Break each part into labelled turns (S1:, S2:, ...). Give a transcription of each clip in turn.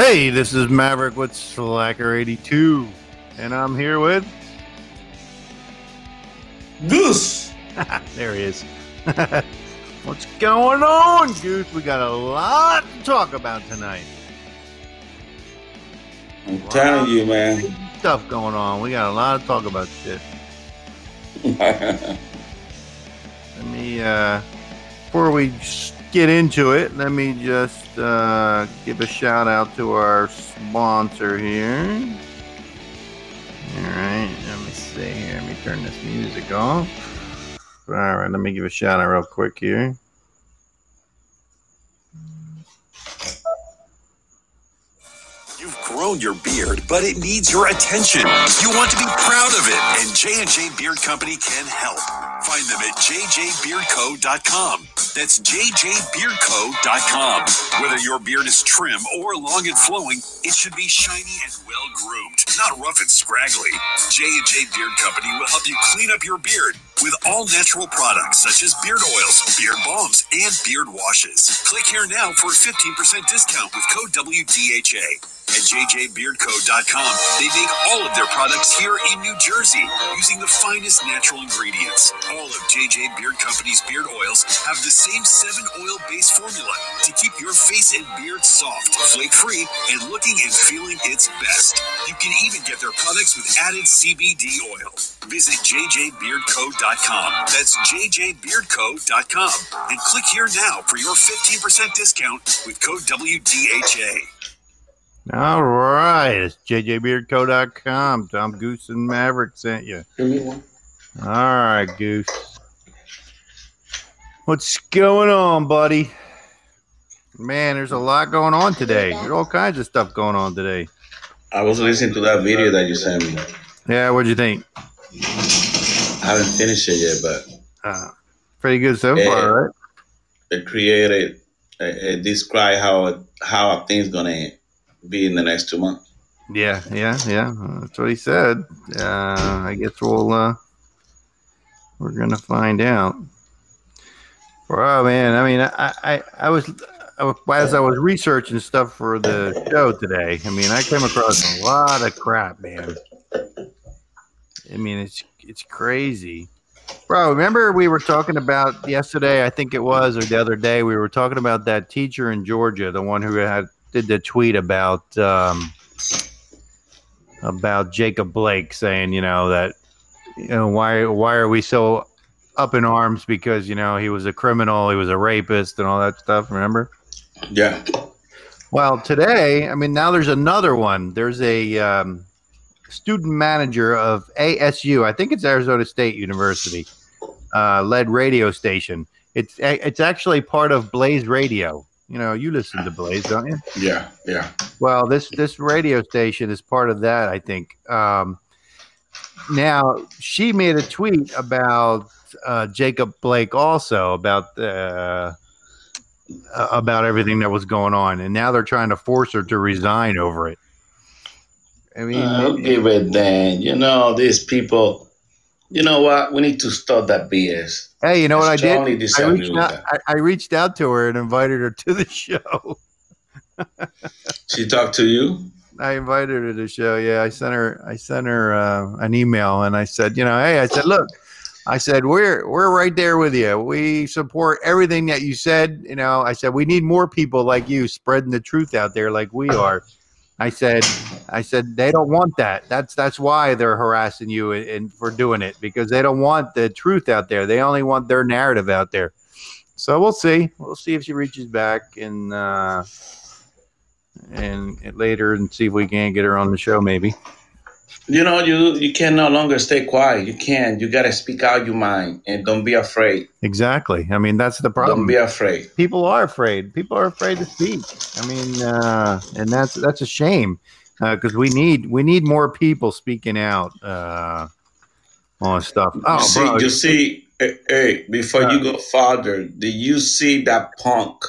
S1: Hey, this is Maverick with Slacker82, and I'm here with.
S2: Goose!
S1: there he is. What's going on, Goose? We got a lot to talk about tonight.
S2: I'm telling you, man.
S1: Stuff going on. We got a lot to talk about shit. Let me, uh, before we get into it, let me just uh, give a shout out to our sponsor here. All right, let me see here. Let me turn this music off. All right, let me give a shout out real quick here.
S3: You've grown your beard, but it needs your attention. You want to be proud of it, and J&J Beard Company can help. Find them at jjbeardco.com. That's jjbeardco.com. Whether your beard is trim or long and flowing, it should be shiny and well groomed, not rough and scraggly. J&J Beard Company will help you clean up your beard with all natural products such as beard oils, beard balms, and beard washes. Click here now for a 15% discount with code WDHA. At jjbeardco.com, they make all of their products here in New Jersey using the finest natural ingredients. All of JJ Beard Company's beard oils have the same seven oil based formula to keep your face and beard soft, flake free, and looking and feeling its best. You can even get their products with added CBD oil. Visit jjbeardco.com. That's jjbeardco.com and click here now for your 15% discount with code WDHA.
S1: All right, it's jjbeardco.com. Tom Goose and Maverick sent you. All right, Goose. What's going on, buddy? Man, there's a lot going on today. There's all kinds of stuff going on today.
S2: I was listening to that video that you sent me.
S1: Yeah, what'd you think?
S2: I haven't finished it yet, but
S1: Uh, pretty good so
S2: Yeah.
S1: far, right?
S2: it created, it, it described how how things gonna be in the next two months.
S1: Yeah, yeah, yeah. That's what he said. Uh, I guess we'll uh, we're gonna find out. Oh man, I mean, I I, I was as I was researching stuff for the show today. I mean, I came across a lot of crap, man. I mean, it's it's crazy, bro. Remember we were talking about yesterday? I think it was, or the other day, we were talking about that teacher in Georgia, the one who had did the tweet about. Um, about Jacob Blake saying, you know, that you know why why are we so up in arms because you know he was a criminal, he was a rapist, and all that stuff. Remember?
S2: Yeah,
S1: Well, today, I mean, now there's another one. There's a um, student manager of ASU. I think it's Arizona State University, uh, led radio station. It's it's actually part of Blaze Radio. You know, you listen to Blaze, don't you?
S4: Yeah, yeah.
S1: Well, this this radio station is part of that. I think. Um, now she made a tweet about uh, Jacob Blake also about uh, about everything that was going on, and now they're trying to force her to resign over it.
S4: I mean, I'll give it then. You know, these people. You know what? We need to stop that BS.
S1: Hey, you know what I did? I reached, out, I, I reached out to her and invited her to the show.
S4: she talked to you.
S1: I invited her to the show. Yeah, I sent her. I sent her uh, an email, and I said, you know, hey, I said, look, I said we're we're right there with you. We support everything that you said. You know, I said we need more people like you spreading the truth out there, like we are. I said, I said they don't want that. That's that's why they're harassing you and for doing it because they don't want the truth out there. They only want their narrative out there. So we'll see. We'll see if she reaches back and uh, and later and see if we can get her on the show maybe.
S4: You know, you you can no longer stay quiet. You can't. You gotta speak out your mind and don't be afraid.
S1: Exactly. I mean, that's the problem.
S4: Don't be afraid.
S1: People are afraid. People are afraid to speak. I mean, uh, and that's that's a shame because uh, we need we need more people speaking out uh, on stuff.
S4: Oh, you see, bro, you see, hey, hey before you go farther, did you see that punk?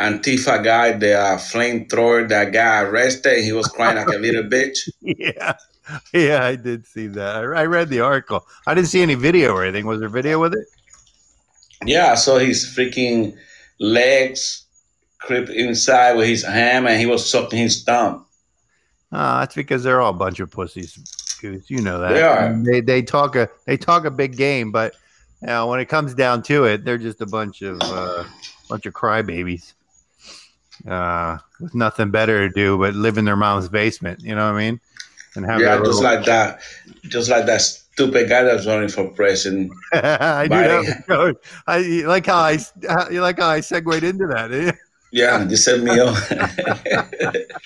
S4: Antifa guy, the uh, flamethrower, that guy arrested. He was crying like a little bitch.
S1: Yeah, yeah, I did see that. I, I, read the article. I didn't see any video or anything. Was there video with it?
S4: Yeah, I saw his freaking legs creep inside with his ham, and he was sucking his thumb.
S1: Oh, that's because they're all a bunch of pussies. You know that.
S4: They are.
S1: They they talk a they talk a big game, but you know, when it comes down to it, they're just a bunch of uh, bunch of crybabies uh, with nothing better to do but live in their mom's basement. You know what I mean?
S4: And have yeah, just like that, just like that stupid guy that's running for president. I
S1: do that. I you like how I you like how I segued into that. Eh?
S4: Yeah, you set me up.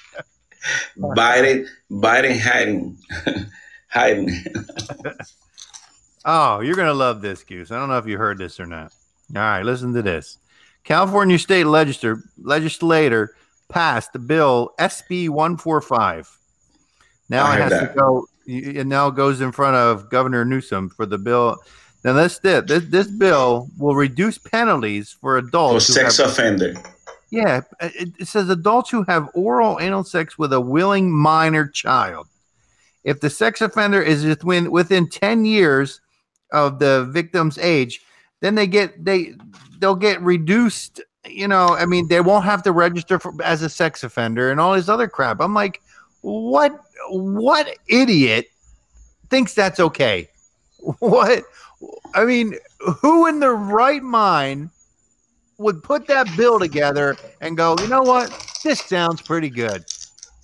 S4: Biden, Biden hiding, hiding.
S1: oh, you're gonna love this, Goose. I don't know if you heard this or not. All right, listen to this. California state legislature, legislator passed the bill SB 145. Now I it has that. to go. It now goes in front of Governor Newsom for the bill. Now this this this bill will reduce penalties for adults
S4: for sex have, offender.
S1: Yeah, it, it says adults who have oral anal sex with a willing minor child. If the sex offender is within within ten years of the victim's age, then they get they they'll get reduced. You know, I mean, they won't have to register for, as a sex offender and all this other crap. I'm like, what? What idiot thinks that's okay? What? I mean, who in their right mind would put that bill together and go, you know what? This sounds pretty good.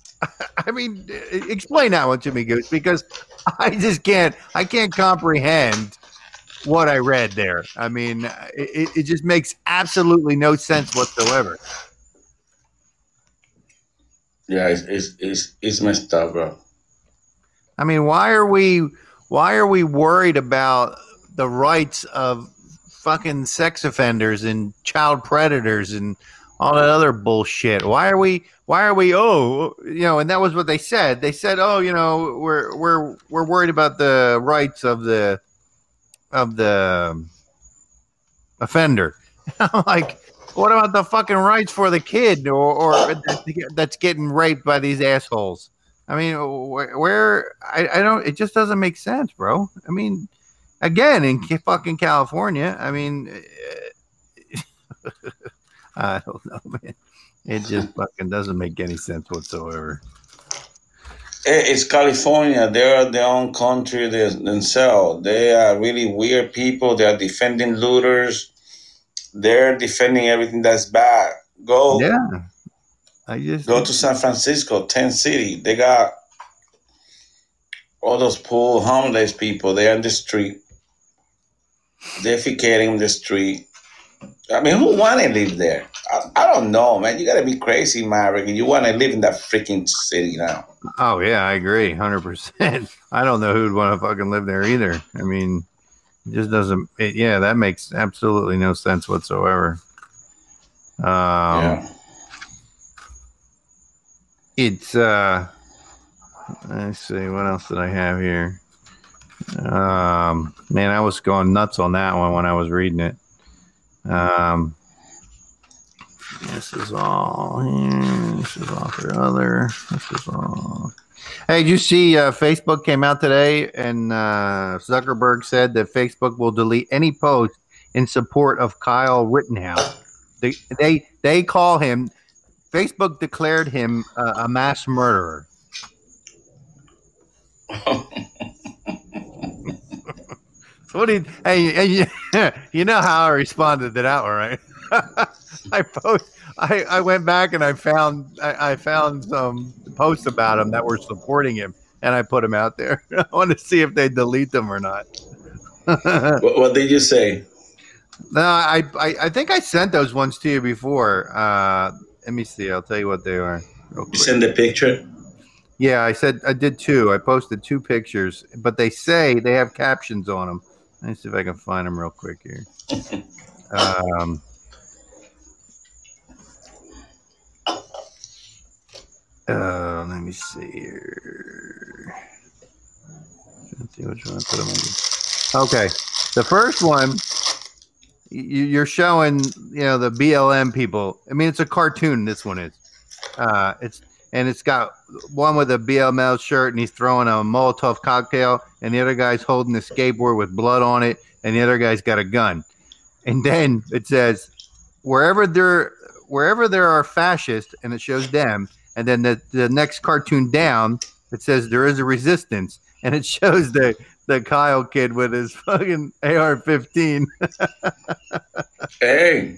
S1: I mean, explain that one to me, Goose, because I just can't. I can't comprehend what I read there. I mean, it, it just makes absolutely no sense whatsoever.
S4: Yeah, it's, it's it's it's messed up, bro.
S1: I mean, why are we why are we worried about the rights of fucking sex offenders and child predators and all that other bullshit? Why are we why are we oh you know and that was what they said. They said, "Oh, you know, we're we're we're worried about the rights of the of the offender. I'm like, what about the fucking rights for the kid or, or that's getting raped by these assholes? I mean, where I, I don't, it just doesn't make sense, bro. I mean, again, in fucking California, I mean, I don't know, man. It just fucking doesn't make any sense whatsoever.
S4: Eh, it's California. They're their own country themselves. They are really weird people. They are defending looters. They're defending everything that's bad. Go.
S1: Yeah. I just
S4: go to San Francisco, tent city. They got all those poor homeless people. They're on the street, defecating the street. I mean, who want to live there? I, I don't know, man. You got to be crazy, Maverick. You want to live in that freaking city now.
S1: Oh yeah, I agree, hundred percent. I don't know who'd want to fucking live there either. I mean, it just doesn't. It, yeah, that makes absolutely no sense whatsoever. Um,
S4: yeah.
S1: it's uh, let's see, what else did I have here? Um, man, I was going nuts on that one when I was reading it. Um, this is all here. This is all for other. This is all. Hey, did you see uh, Facebook came out today and uh, Zuckerberg said that Facebook will delete any post in support of Kyle Rittenhouse. They they, they call him. Facebook declared him uh, a mass murderer. What did hey, hey you, you know how I responded to that one, right? I post I, I went back and I found I, I found some posts about him that were supporting him and I put them out there. I want to see if they delete them or not.
S4: what, what did you say?
S1: No, I, I I think I sent those ones to you before. Uh, let me see. I'll tell you what they are.
S4: You send the picture.
S1: Yeah, I said I did two. I posted two pictures, but they say they have captions on them. Let me see if I can find them real quick here. um, uh, let me see here. Let's see which one I put them in. Okay, the first one you, you're showing, you know, the BLM people. I mean, it's a cartoon. This one is. Uh, it's and it's got one with a BLM shirt and he's throwing a Molotov cocktail, and the other guy's holding a skateboard with blood on it, and the other guy's got a gun. And then it says, wherever there wherever there are fascists, and it shows them, and then the, the next cartoon down, it says there is a resistance, and it shows the the Kyle kid with his fucking AR-15.
S4: hey,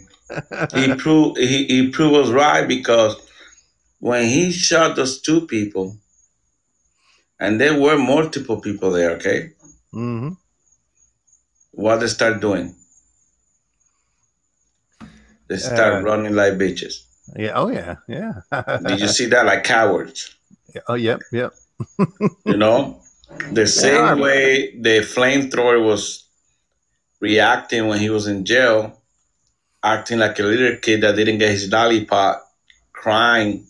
S4: he proved he, he proved us right because when he shot those two people, and there were multiple people there, okay?
S1: hmm
S4: What they start doing? They start
S1: Uh,
S4: running like bitches.
S1: Yeah. Oh yeah. Yeah.
S4: Did you see that? Like cowards.
S1: oh yep. Yep.
S4: You know, the same
S1: are.
S4: way the flamethrower was reacting when he was in jail, acting like a little kid that didn't get his lollipop, crying.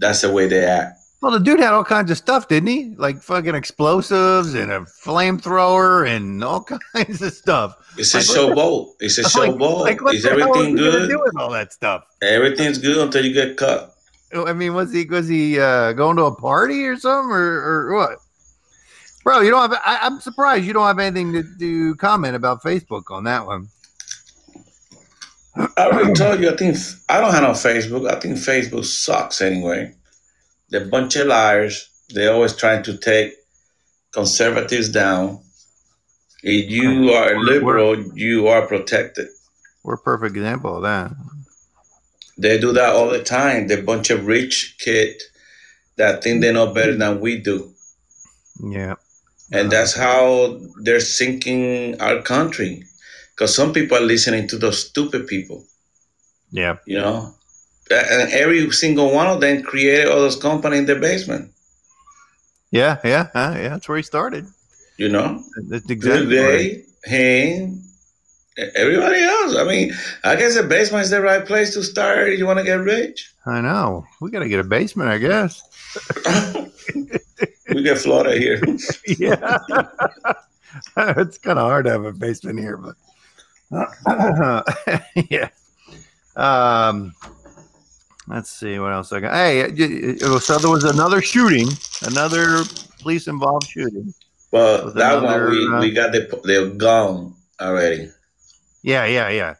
S4: That's the way they act.
S1: Well, the dude had all kinds of stuff, didn't he? Like fucking explosives and a flamethrower and all kinds of stuff.
S4: It's a
S1: Like,
S4: showboat. It's a showboat.
S1: Like, what
S4: Is
S1: the hell
S4: everything
S1: was he gonna
S4: good?
S1: do with all that stuff?
S4: Everything's good until you get caught.
S1: I mean, was he was he uh, going to a party or something or, or what? Bro, you don't have. I, I'm surprised you don't have anything to, to comment about Facebook on that one.
S4: I already told you. I think I don't have no Facebook. I think Facebook sucks anyway. They're a bunch of liars. They're always trying to take conservatives down. If you hmm. are liberal, you are protected.
S1: We're a perfect example of that.
S4: They do that all the time. They're a bunch of rich kids that think they know better than we do.
S1: Yeah.
S4: And uh-huh. that's how they're sinking our country. Because some people are listening to those stupid people,
S1: Yeah.
S4: you know? And every single one of them created all those companies in their basement,
S1: Yeah. Yeah. Uh, yeah. That's where he started.
S4: you know?
S1: That's exactly. where-
S4: day, him, everybody else. I mean, I guess the basement is the right place to start if you want to get rich.
S1: I know. We got to get a basement, I guess.
S4: we get Florida here.
S1: yeah. it's kind of hard to have a basement here, but yeah. Um, let's see what else I got. Hey, y- so there was another shooting, another police involved shooting.
S4: But
S1: With
S4: that
S1: another,
S4: one, we,
S1: uh,
S4: we got the, the gun already.
S1: Yeah, yeah, yeah.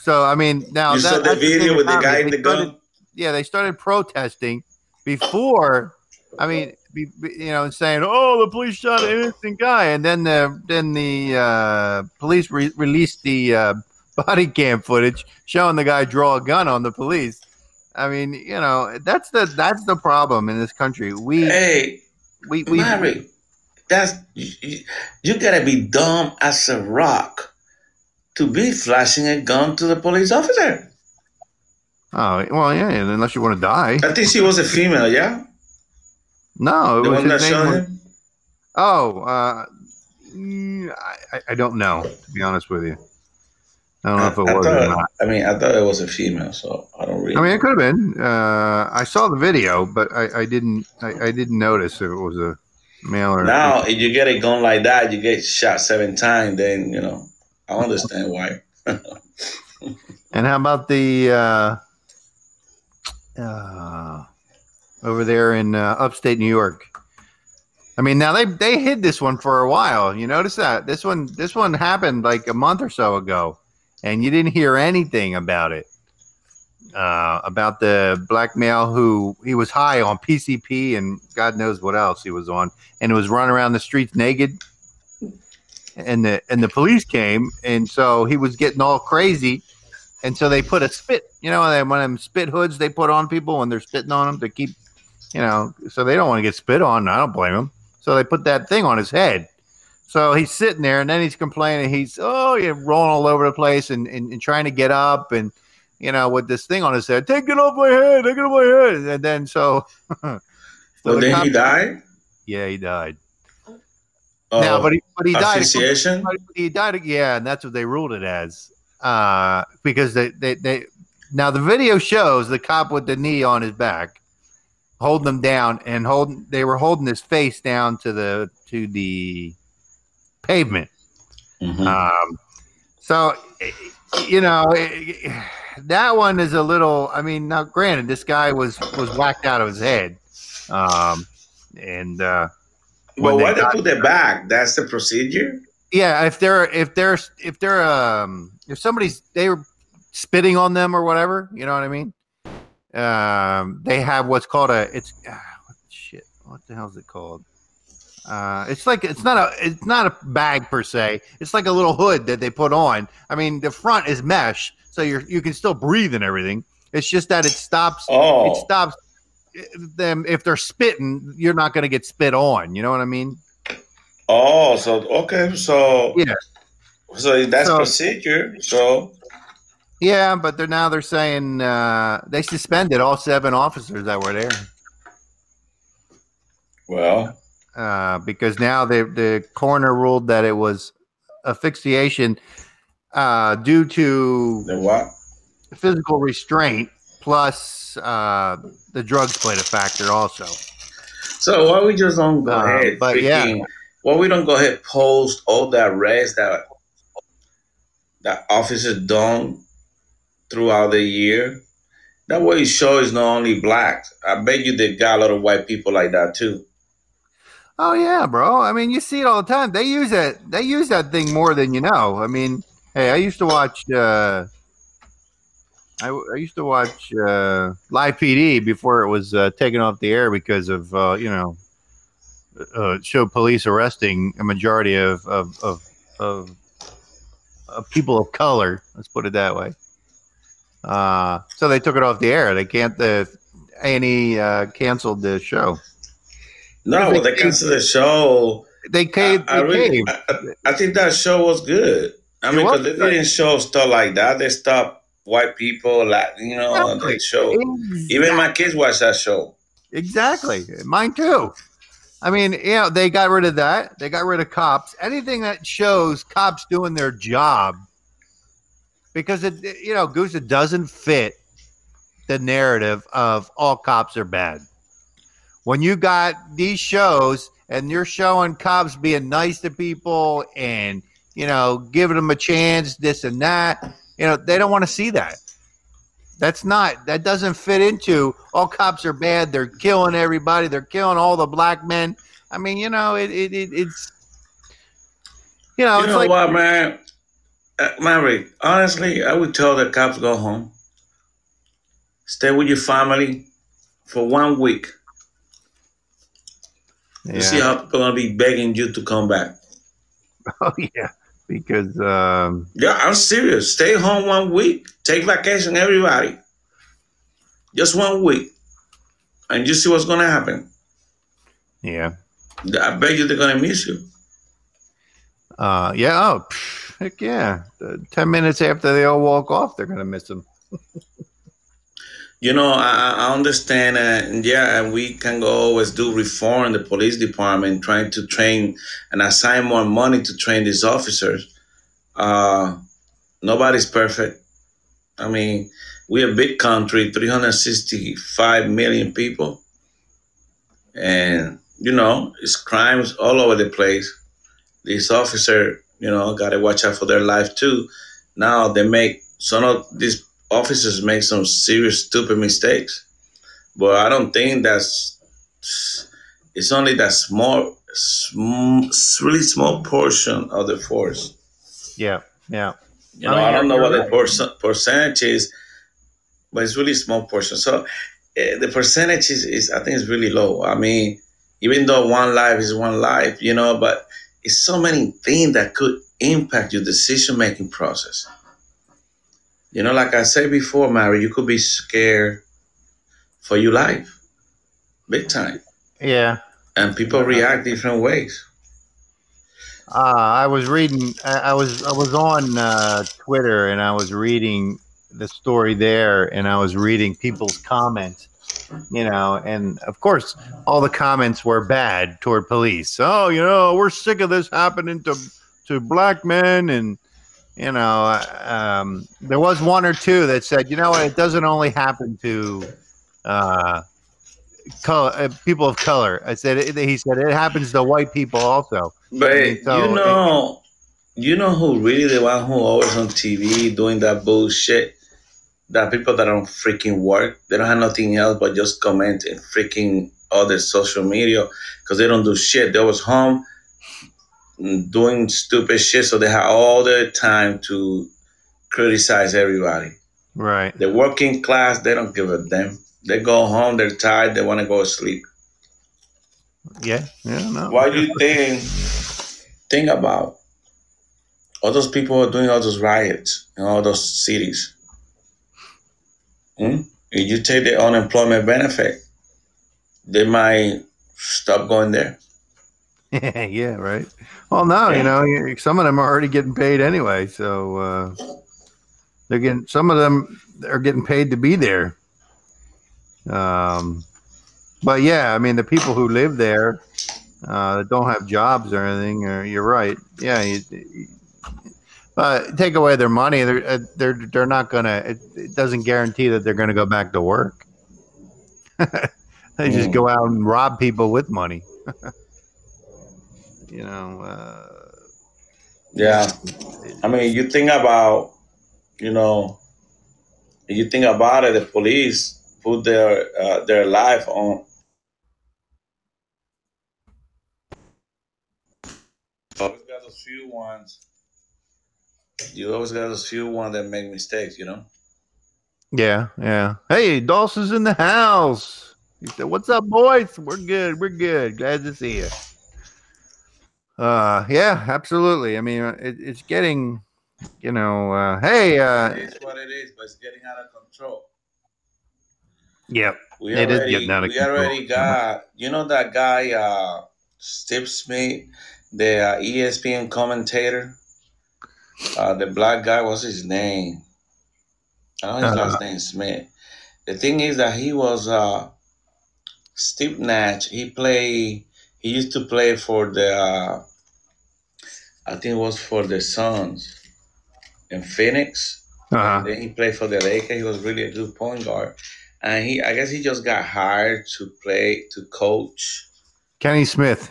S1: So I mean, now
S4: You
S1: that,
S4: saw the video with the
S1: about it.
S4: guy in the
S1: started-
S4: gun?
S1: yeah, they started protesting before. I mean, be, be- you know, saying, "Oh, the police shot an innocent guy," and then the then the uh, police re- released the uh, body cam footage showing the guy draw a gun on the police. I mean, you know, that's the that's the problem in this country. We
S4: Hey,
S1: we we
S4: Mary, that's you, you gotta be dumb as a rock to be flashing a gun to the police officer.
S1: Oh well, yeah. Unless you want to die.
S4: I think she was a female. Yeah.
S1: No, it
S4: The
S1: was
S4: one that
S1: his name.
S4: shot him.
S1: Oh, uh, I, I- don't know. To be honest with you, I don't know if it
S4: I
S1: was or not.
S4: I mean, I thought it was a female, so I don't really.
S1: I mean, it could have been. Uh, I saw the video, but I, I didn't. I, I didn't notice if it was a male or.
S4: now, if you get a gun like that, you get shot seven times. Then you know, I understand why.
S1: And how about the uh, uh, over there in uh, upstate New York? I mean, now they they hid this one for a while. You notice that this one this one happened like a month or so ago, and you didn't hear anything about it. Uh, about the black male who he was high on PCP and God knows what else he was on, and was running around the streets naked. And the and the police came, and so he was getting all crazy, and so they put a spit, you know, one of them spit hoods they put on people when they're spitting on them to keep, you know, so they don't want to get spit on. I don't blame them. So they put that thing on his head. So he's sitting there, and then he's complaining. He's oh, yeah, rolling all over the place and, and, and trying to get up, and you know, with this thing on his head, take it off my head, take it off my head, and then so. so
S4: Well,
S1: the
S4: then he died.
S1: Yeah, he died.
S4: Oh,
S1: now, but he but he died.
S4: asphyxiation.
S1: But he died. Yeah, and that's what they ruled it as. Uh, because they, they, they now the video shows the cop with the knee on his back, holding him down and holding. They were holding his face down to the to the pavement.
S4: Mhm.
S1: Um, so you know eh, that one is a little. I mean, now granted, this guy was was whacked out of his head, um, and. uh
S4: But
S1: when
S4: why
S1: they
S4: they put it back? That's the procedure.
S1: yeah if they're if they're if they're um if somebody's they were spitting on them or whatever you know what i mean um they have what's called a it's ah, what shit what the hell is it called? Uh it's like it's not a it's not a bag per se. It's like a little hood that they put on. I mean the front is mesh so you're you can still breathe and everything. It's just that it stops
S4: Oh,
S1: it stops them. If they're spitting you're not going to get spit on. You know what i mean?
S4: Oh, so okay, so
S1: Yeah.
S4: so that's
S1: So-
S4: procedure. So
S1: Yeah, but they're now they're saying uh, they suspended all seven officers that were there
S4: well,
S1: uh, because now the the coroner ruled that it was asphyxiation uh, due to
S4: the what?
S1: physical restraint plus uh, the drugs played a factor also.
S4: So why we just don't go
S1: Uh,
S4: ahead?
S1: but yeah.
S4: freaking- why we don't go ahead post all the arrests that that officers done throughout the year? That way it shows not only black. I bet you they got a lot of white people like that too.
S1: Oh yeah, bro. I mean, you see it all the time. They use it. They use that thing more than you know. I mean, hey, I used to watch. Uh, I, I used to watch uh, Live PD before it was uh, taken off the air because of uh, you know uh, show police arresting a majority of of of, of of people of color. Let's put it that way. Uh, so they took it off the air. They can't. The A and E uh, canceled the show.
S4: No, well, they canceled the show.
S1: They caved.
S4: I, I
S1: they
S4: really,
S1: caved.
S4: I, I- I think that show was good. I
S1: It
S4: mean, because they didn't show stuff like that. They stopped white people, like you know, on
S1: Exactly.
S4: the show. Even my kids watch that show.
S1: Exactly. Mine too. I mean, you know, they got rid of that. They got rid of cops. Anything that shows cops doing their job because it, you know, Goose, it doesn't fit the narrative of all cops are bad. When you got these shows and you're showing cops being nice to people and, you know, giving them a chance, this and that, you know, they don't want to see that. That's not that doesn't fit into all cops are bad. They're killing everybody. They're killing all the black men. I mean, you know, it, it, it it's you know,
S4: you
S1: it's
S4: know
S1: like
S4: what, man? Uh, honestly, I would tell the cops go home, stay with your family for one week. You see how people are gonna be begging you to come back.
S1: oh yeah, because um,
S4: Yeah, I'm serious. Stay home one week. Take vacation, everybody. Just one week, and you see what's gonna happen.
S1: yeah,
S4: I bet you they're gonna miss you.
S1: uh, yeah. Oh, Heck yeah. Uh, Ten minutes after they all walk off, they're gonna miss him.
S4: You know, I, I understand, uh, yeah, and we can always do reform in the police department, trying to train and assign more money to train these officers. Uh, nobody's perfect. I mean, we're a big country, 365 million people, and you know, it's crimes all over the place. These officers, you know, got to watch out for their life too. Now they make some of these officers make some serious stupid mistakes, but I don't think that's. It's only that small, sm- really small portion of the force.
S1: Yeah, yeah.
S4: You know,
S1: I mean,
S4: I don't know what the
S1: right.
S4: perc- percentage is, but it's really small portion. So uh, the percentage is, is, I think, is really low. I mean, even though one life is one life, you know, but it's so many things that could impact your decision making process. You know, like I said before, Mary, you could be scared for your life, big time,
S1: Yeah.
S4: and people react different ways.
S1: Uh, I was reading. I, I was I was on uh, Twitter and I was reading the story there, and I was reading people's comments. You know, and of course, all the comments were bad toward police. Oh, you know, we're sick of this happening to to black men, and you know, um, there was one or two that said, you know what, it doesn't only happen to uh, color, uh, people of color. I said, it, he said it happens to white people also.
S4: But
S1: so
S4: you know, you know who really the one who always on TV doing that bullshit? That people that don't freaking work, they don't have nothing else but just comment and freaking other social media because they don't do shit. They was home mm, doing stupid shit, so they have all their time to criticize everybody.
S1: Right.
S4: The working class, they don't give a damn. They go home, they're tired, they want to go to sleep.
S1: Yeah. Yeah. No.
S4: Why do you think? Think about all those people are doing all those riots in all those cities. Hmm? If you take the unemployment benefit, they might stop going there.
S1: yeah. Right. Well, no. You know, some of them are already getting paid anyway, so uh, they're getting. Some of them are getting paid to be there. Um, but yeah, I mean, the people who live there uh, that don't have jobs or anything. Or you're right. Yeah. You, but take away their money, they're uh, they're they're not gonna. It, it doesn't guarantee that they're gonna go back to work. they just
S4: Mm.
S1: go out and rob people with money. you know. Uh,
S4: Yeah. I mean, you think about, you know, you think about it, the police put their uh, their life on. Always got those few ones. You always got those few ones that make mistakes, you know.
S1: yeah, yeah. Hey, Dawson's in the house. He said, "What's up, boys? We're good. We're good. Glad to see you." Uh, yeah, absolutely. I mean, it, it's getting, you know, uh, hey, uh,
S4: It is what it is, but it's getting out of control.
S1: yeah,
S4: We
S1: It is
S4: already,
S1: getting out of
S4: we
S1: control.
S4: already got, you know, that guy, uh, Steve Smith, the uh, ESPN commentator, uh, the black guy. What's his name? I know his
S1: Uh,
S4: last name is Smith. The thing is that he was uh, Steve Nash. He play. He used to play for the. Uh, I think it was for the Suns in Phoenix.
S1: uh-huh.
S4: Then he played for the Lakers. He was really a good point guard, and he I guess he just got hired to play to coach
S1: Kenny Smith.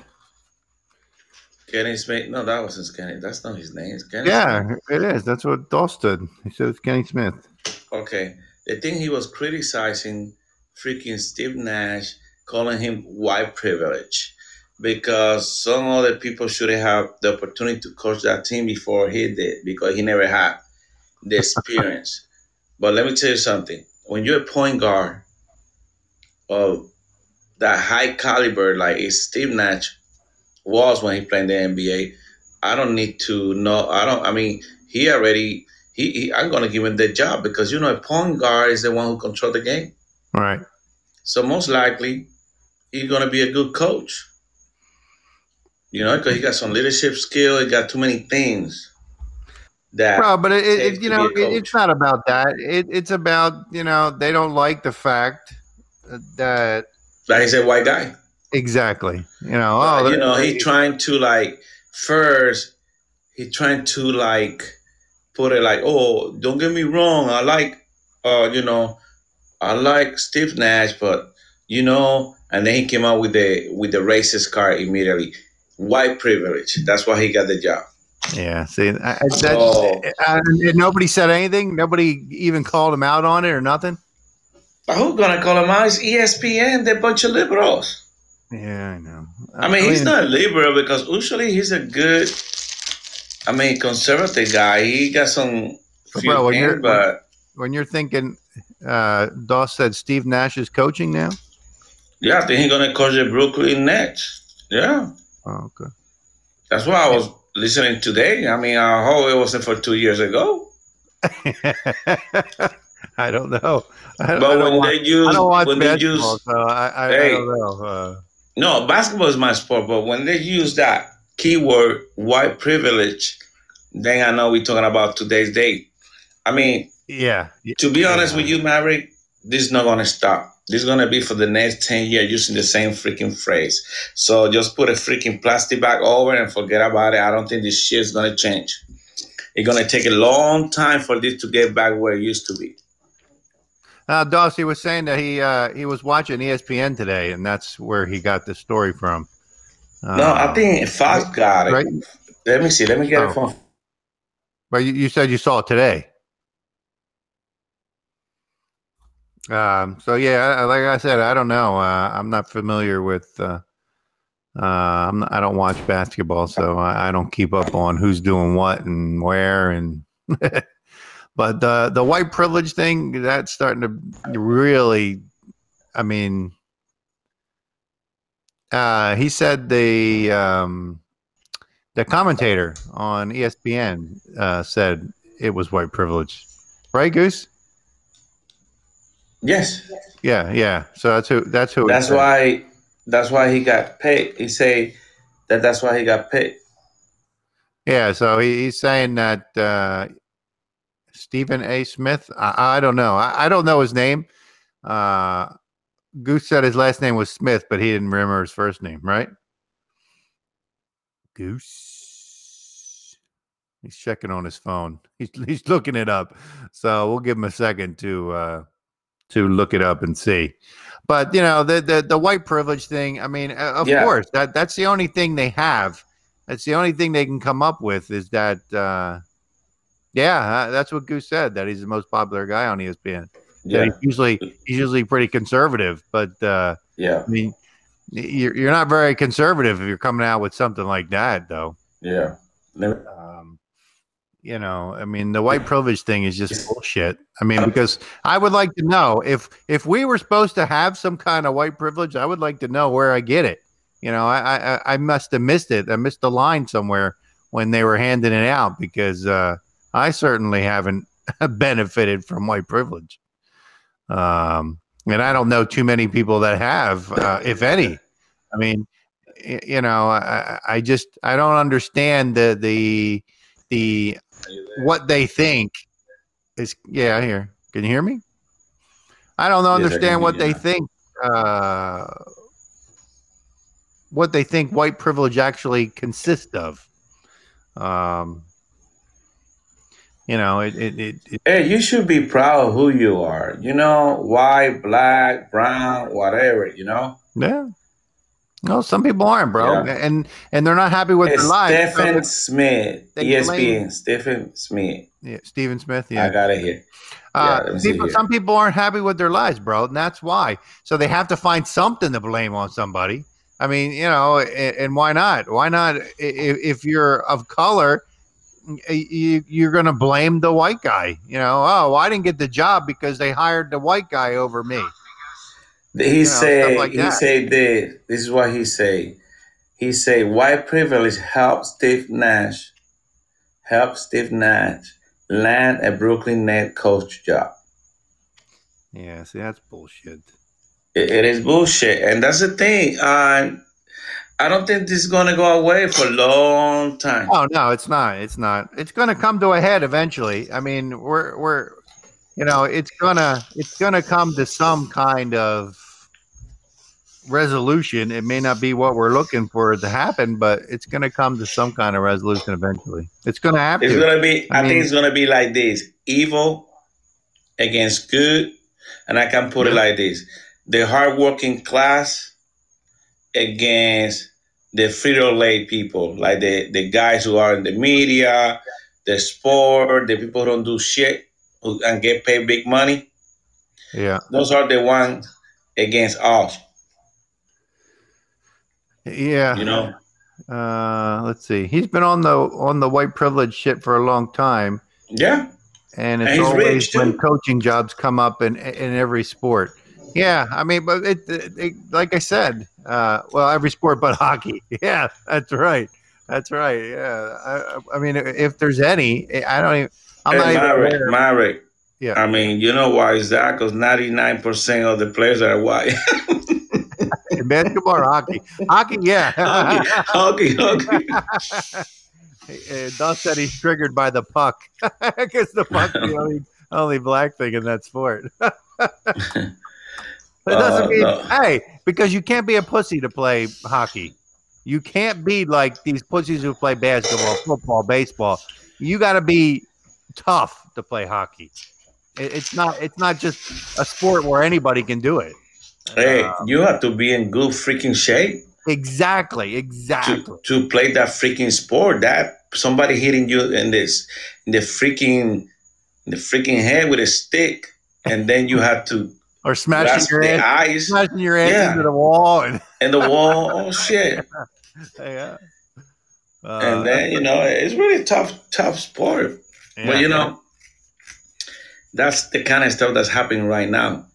S4: Kenny Smith. No, that wasn't Kenny. That's not his name. It's Kenny.
S1: Yeah, it is. That's what Dawes did. He said it's Kenny Smith.
S4: Smith. Okay. The thing he was criticizing freaking Steve Nash, calling him white privilege, because some other people should have the opportunity to coach that team before he did, because he never had the experience. but let me tell you something. When you're a point guard of that high caliber, like Steve Nash was when he played in the NBA, I don't need to know. I don't. I mean, he already. He, he I'm gonna give him the job because you know a point guard is the one who control the game.
S1: All right.
S4: So most likely, he's gonna be a good coach. You know, because he got some leadership skill. He got too many things. that.
S1: Bro, but it, it, you know, it, it's not about that. It, it's about you know they don't like the fact that
S4: Like he's a white guy.
S1: Exactly. You know, oh,
S4: you know, he trying to like first he trying to like put it like, oh, don't get me wrong, I like uh, you know, I like Steve Nash, but you know, and then he came out with the with the racist card immediately. White privilege. That's why he got the job.
S1: Yeah, see, I, I-
S4: So-
S1: uh, and nobody said anything. Nobody even called him out on it or nothing.
S4: Who's gonna call him out? It's ESPN, they're a bunch of liberals.
S1: Yeah, I know.
S4: I mean, he's not liberal because usually he's a good, I mean, conservative guy. He got some few
S1: Bro, when
S4: things,
S1: you're-
S4: but
S1: when you're thinking. Uh, Doss said Steve Nash is coaching now.
S4: yeah, I think he's gonna coach the Brooklyn Nets. Yeah,
S1: Oh, okay.
S4: that's why I was listening today. I mean, I hope it wasn't for two years ago.
S1: I don't know. I, don't- I
S4: But
S1: don't
S4: when
S1: watch,
S4: they use,
S1: I don't watch
S4: when they use,
S1: so I, I, I don't know. Uh,
S4: no, basketball is my sport. But when they use that keyword white privilege, then I know we're talking about today's date. I mean,
S1: yeah,
S4: to be honest with you, Maverick, this is not gonna stop. This is gonna be for the next ten years using the same freaking phrase. So just put a freaking plastic bag over and forget about it. I don't think this shit is gonna change. It's gonna take a long time for this to get back where it used to be.
S1: Uh, Dawsey was saying that he uh, he was watching ESPN today, and that's where he got the story from. Uh,
S4: no, I think Fox got it.
S1: right.
S4: Let me see. Let me get
S1: Oh.
S4: it from.
S1: But you, you said you saw it today. Um, so yeah, like I said, I don't know. Uh, I'm not familiar with. Uh, uh, I'm not, I don't watch basketball, so I, I don't keep up on who's doing what and where. And but the the white privilege thing that's starting to really. I mean, uh, he said the um, the commentator on ESPN uh, said it was white privilege, right, Goose?
S4: Yes,
S1: Yeah, yeah. So that's who. That's who.
S4: that's why. That's why he got paid. He say that that's why he got paid.
S1: Yeah. So he, he's saying that uh, Stephen A. Smith. I, I don't know. I, I don't know his name. Uh, Goose said his last name was Smith, but he didn't remember his first name. Right? Goose. He's checking on his phone. He's he's looking it up. So we'll give him a second to uh, to look it up and see. But you know the the, the white privilege thing. I mean, uh, of
S4: Yeah.
S1: course that that's the only thing they have. That's the only thing they can come up with is that. Uh, yeah, uh, that's what Goose said. That he's the most popular guy on ESPN. Yeah, he's usually he's usually pretty conservative, but uh,
S4: yeah,
S1: I mean, you're you're not very conservative if you're coming out with something like that, though.
S4: yeah.
S1: Um, you know, I mean, the white privilege thing is just bullshit. I mean, because I would like to know if if we were supposed to have some kind of white privilege, I would like to know where I get it. You know, I I, I must have missed it. I missed the line somewhere when they were handing it out because uh, I certainly haven't benefited from white privilege. Um, and I don't know too many people that have, uh, if any. I mean, you know, I, I just I don't understand the the the what they think is. Yeah, I hear. Can you hear me? I don't understand what they think. Uh, what they think white privilege actually consists of. Um, you know, it it, it, it
S4: Hey, you should be proud of who you are. You know, white, black, brown, whatever. You know.
S1: yeah. No, some people aren't, bro,
S4: Yeah.
S1: and and they're not happy with
S4: It's
S1: their life so
S4: Stephen
S1: they're-
S4: Smith, ESPN. Stephen Smith.
S1: yeah, Stephen Smith. Yeah i
S4: got it here.
S1: Uh,
S4: Yeah, let me see
S1: people, some people aren't happy with their lives, bro, and that's why. So they have to find something to blame on somebody. I mean, you know, and, and why not? Why not? If, if you're of color, you, you're going to blame the white guy. You know, oh, well, I didn't get the job because they hired the white guy over me.
S4: He
S1: stuff
S4: say
S1: like
S4: he
S1: that.
S4: say this. This is what he say. He say white privilege helps Steve Nash, help Steve Nash land a Brooklyn Net coach job.
S1: Yeah, see, that's bullshit.
S4: It, it is bullshit, and that's the thing. Uh, I don't think this is gonna go away for a long time.
S1: Oh no, it's not. It's not. It's going to come to a head eventually. I mean, we're we're, you know, it's gonna it's gonna come to some kind of resolution. It may not be what we're looking for to happen, but it's going to come to some kind of resolution eventually. It's going to happen.
S4: It's gonna be. I,
S1: I mean-
S4: think it's gonna be like this: evil against good, and I can put it like this: the hardworking class against the Frito Lay people, like the the guys who are in the media, the sport, the people who don't do shit who, and get paid big money.
S1: Yeah,
S4: Those are the ones against us.
S1: yeah.
S4: You know.
S1: Uh, let's see. He's been on the on the white privilege shit for a long time,
S4: Yeah.
S1: and it's
S4: And
S1: always when coaching jobs come up in in every sport. Yeah, I mean, but it, it, it- like I said, uh, well, every sport but hockey. Yeah, that's right. That's right. Yeah, I, I mean, if there's any, I don't even. I'm not
S4: Hey,
S1: even
S4: Marek. Marek.
S1: Yeah.
S4: I mean, you know why is that? Because 99% of the players are white.
S1: basketball or hockey. Hockey, yeah.
S4: hockey, hockey.
S1: Uh, Dust said he's triggered by the puck because the puck's the only, only black thing in that sport. It doesn't
S4: Uh,
S1: mean,
S4: no.
S1: hey, because you can't be a pussy to play hockey. You can't be like these pussies who play basketball, football, baseball. You got to be tough to play hockey. It, it's not. It's not just a sport where anybody can do it.
S4: Hey,
S1: Uh,
S4: you have to be in good freaking shape
S1: exactly. Exactly.
S4: to, to play that freaking sport. That somebody hitting you in this in the freaking in the freaking head with a stick, and then you have to
S1: Or smashing your ass,
S4: eyes
S1: smashing your ass
S4: Yeah.
S1: into the wall, and
S4: and the wall. Oh shit!
S1: yeah. Uh,
S4: and then you know it's really tough, tough sport.
S1: yeah.
S4: But you know, that's the kind of stuff that's happening right now.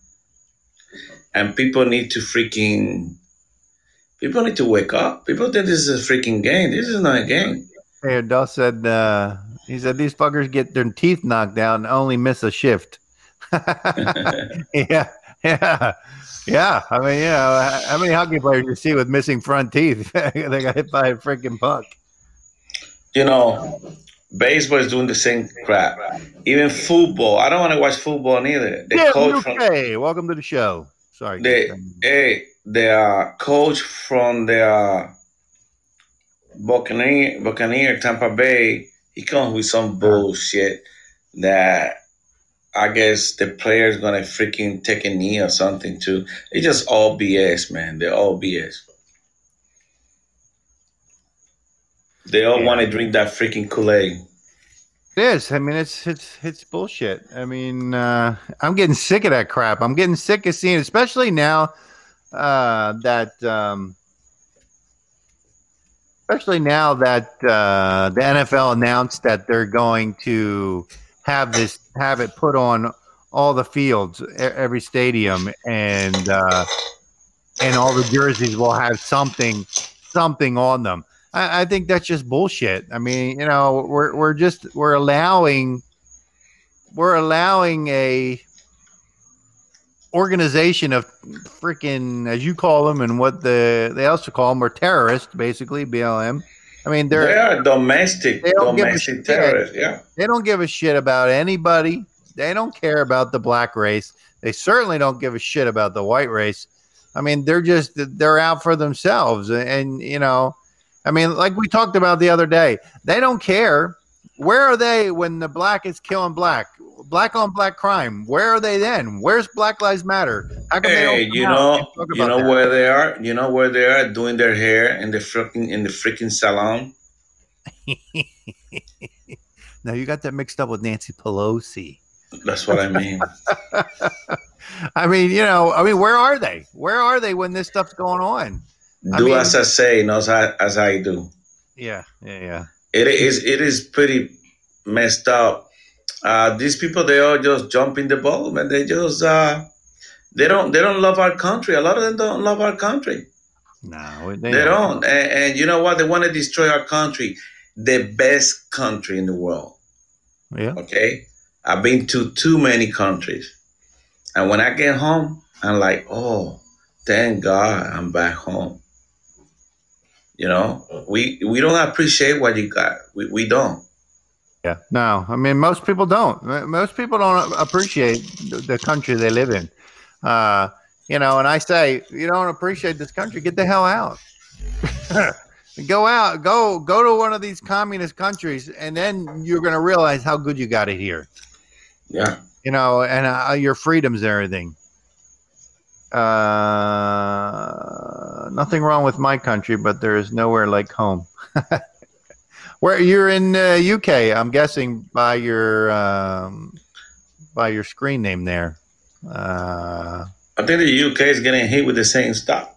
S4: And people need to freaking people need to wake up. People think this is a freaking game. This is not a game.
S1: Hey, Duff said uh, he said these fuckers get their teeth knocked out and only miss a shift. yeah, yeah, yeah. I mean, yeah. How many hockey players you see with missing front teeth? they got hit by a freaking puck.
S4: you know, baseball is doing the same crap. Even football. I don't want to watch football neither. The
S1: Yeah,
S4: coach from
S1: okay. Welcome to the show. Sorry.
S4: the hey, the uh, coach from the uh, Buccaneer, Buccaneer Tampa Bay, he comes with some bullshit that I guess the player's gonna freaking take a knee or something too. It's just all BS, man. They're all BS. They all
S1: Yeah.
S4: want to drink that freaking Kool Aid.
S1: It is. I mean, it's it's it's bullshit. I mean, uh, I'm getting sick of that crap. I'm getting sick of seeing, especially now uh, that, um, especially now that uh, the NFL announced that they're going to have this, have it put on all the fields, every stadium, and uh, and all the jerseys will have something, something on them. I, I think that's just bullshit. I mean, you know, we're we're just we're allowing we're allowing a organization of freaking as you call them and what the they also call them are terrorists, basically BLM. I mean, they're
S4: They are domestic,
S1: they don't give a
S4: domestic terrorists. Yeah.
S1: they don't give a shit about anybody. They don't care about the black race. They certainly don't give a shit about the white race. I mean, they're just they're out for themselves. And you know, I mean, like we talked about the other day, they don't care. Where are they when the black is killing black? Black on black crime. Where are they then? Where's Black Lives Matter? How come they
S4: Hey, you know, you know
S1: that?
S4: where they are. You know where they are doing their hair in the freaking in the freaking salon.
S1: now you got that mixed up with Nancy Pelosi.
S4: That's what I mean.
S1: I mean, you know, I mean, where are they? Where are they when this stuff's going on? I
S4: do
S1: mean-
S4: as I say, not as I, as I do.
S1: Yeah, yeah, yeah.
S4: It is it is pretty messed up. Uh, these people they all just jump in the boat and they just uh, they don't they don't love our country. A lot of them don't love our country.
S1: No,
S4: They don't. And, and you know what? They want to destroy our country, the best country in the world.
S1: Yeah.
S4: Okay, I've been to too many countries, and when I get home, I'm like, oh, thank God, I'm back home. You know, we we don't appreciate what you got. We we don't.
S1: Yeah. No, I mean most people don't. Most people don't appreciate the country they live in. Uh, you know, and I say, you don't appreciate this country, get the hell out. go out, go go to one of these communist countries, and then you're going to realize how good you got it here.
S4: Yeah.
S1: You know, and uh, your freedoms and everything. Uh, nothing wrong with my country, but there is nowhere like home. Where you're in uh, UK, I'm guessing by your um, by your screen name there. Uh,
S4: I think the UK is getting hit with the same stuff.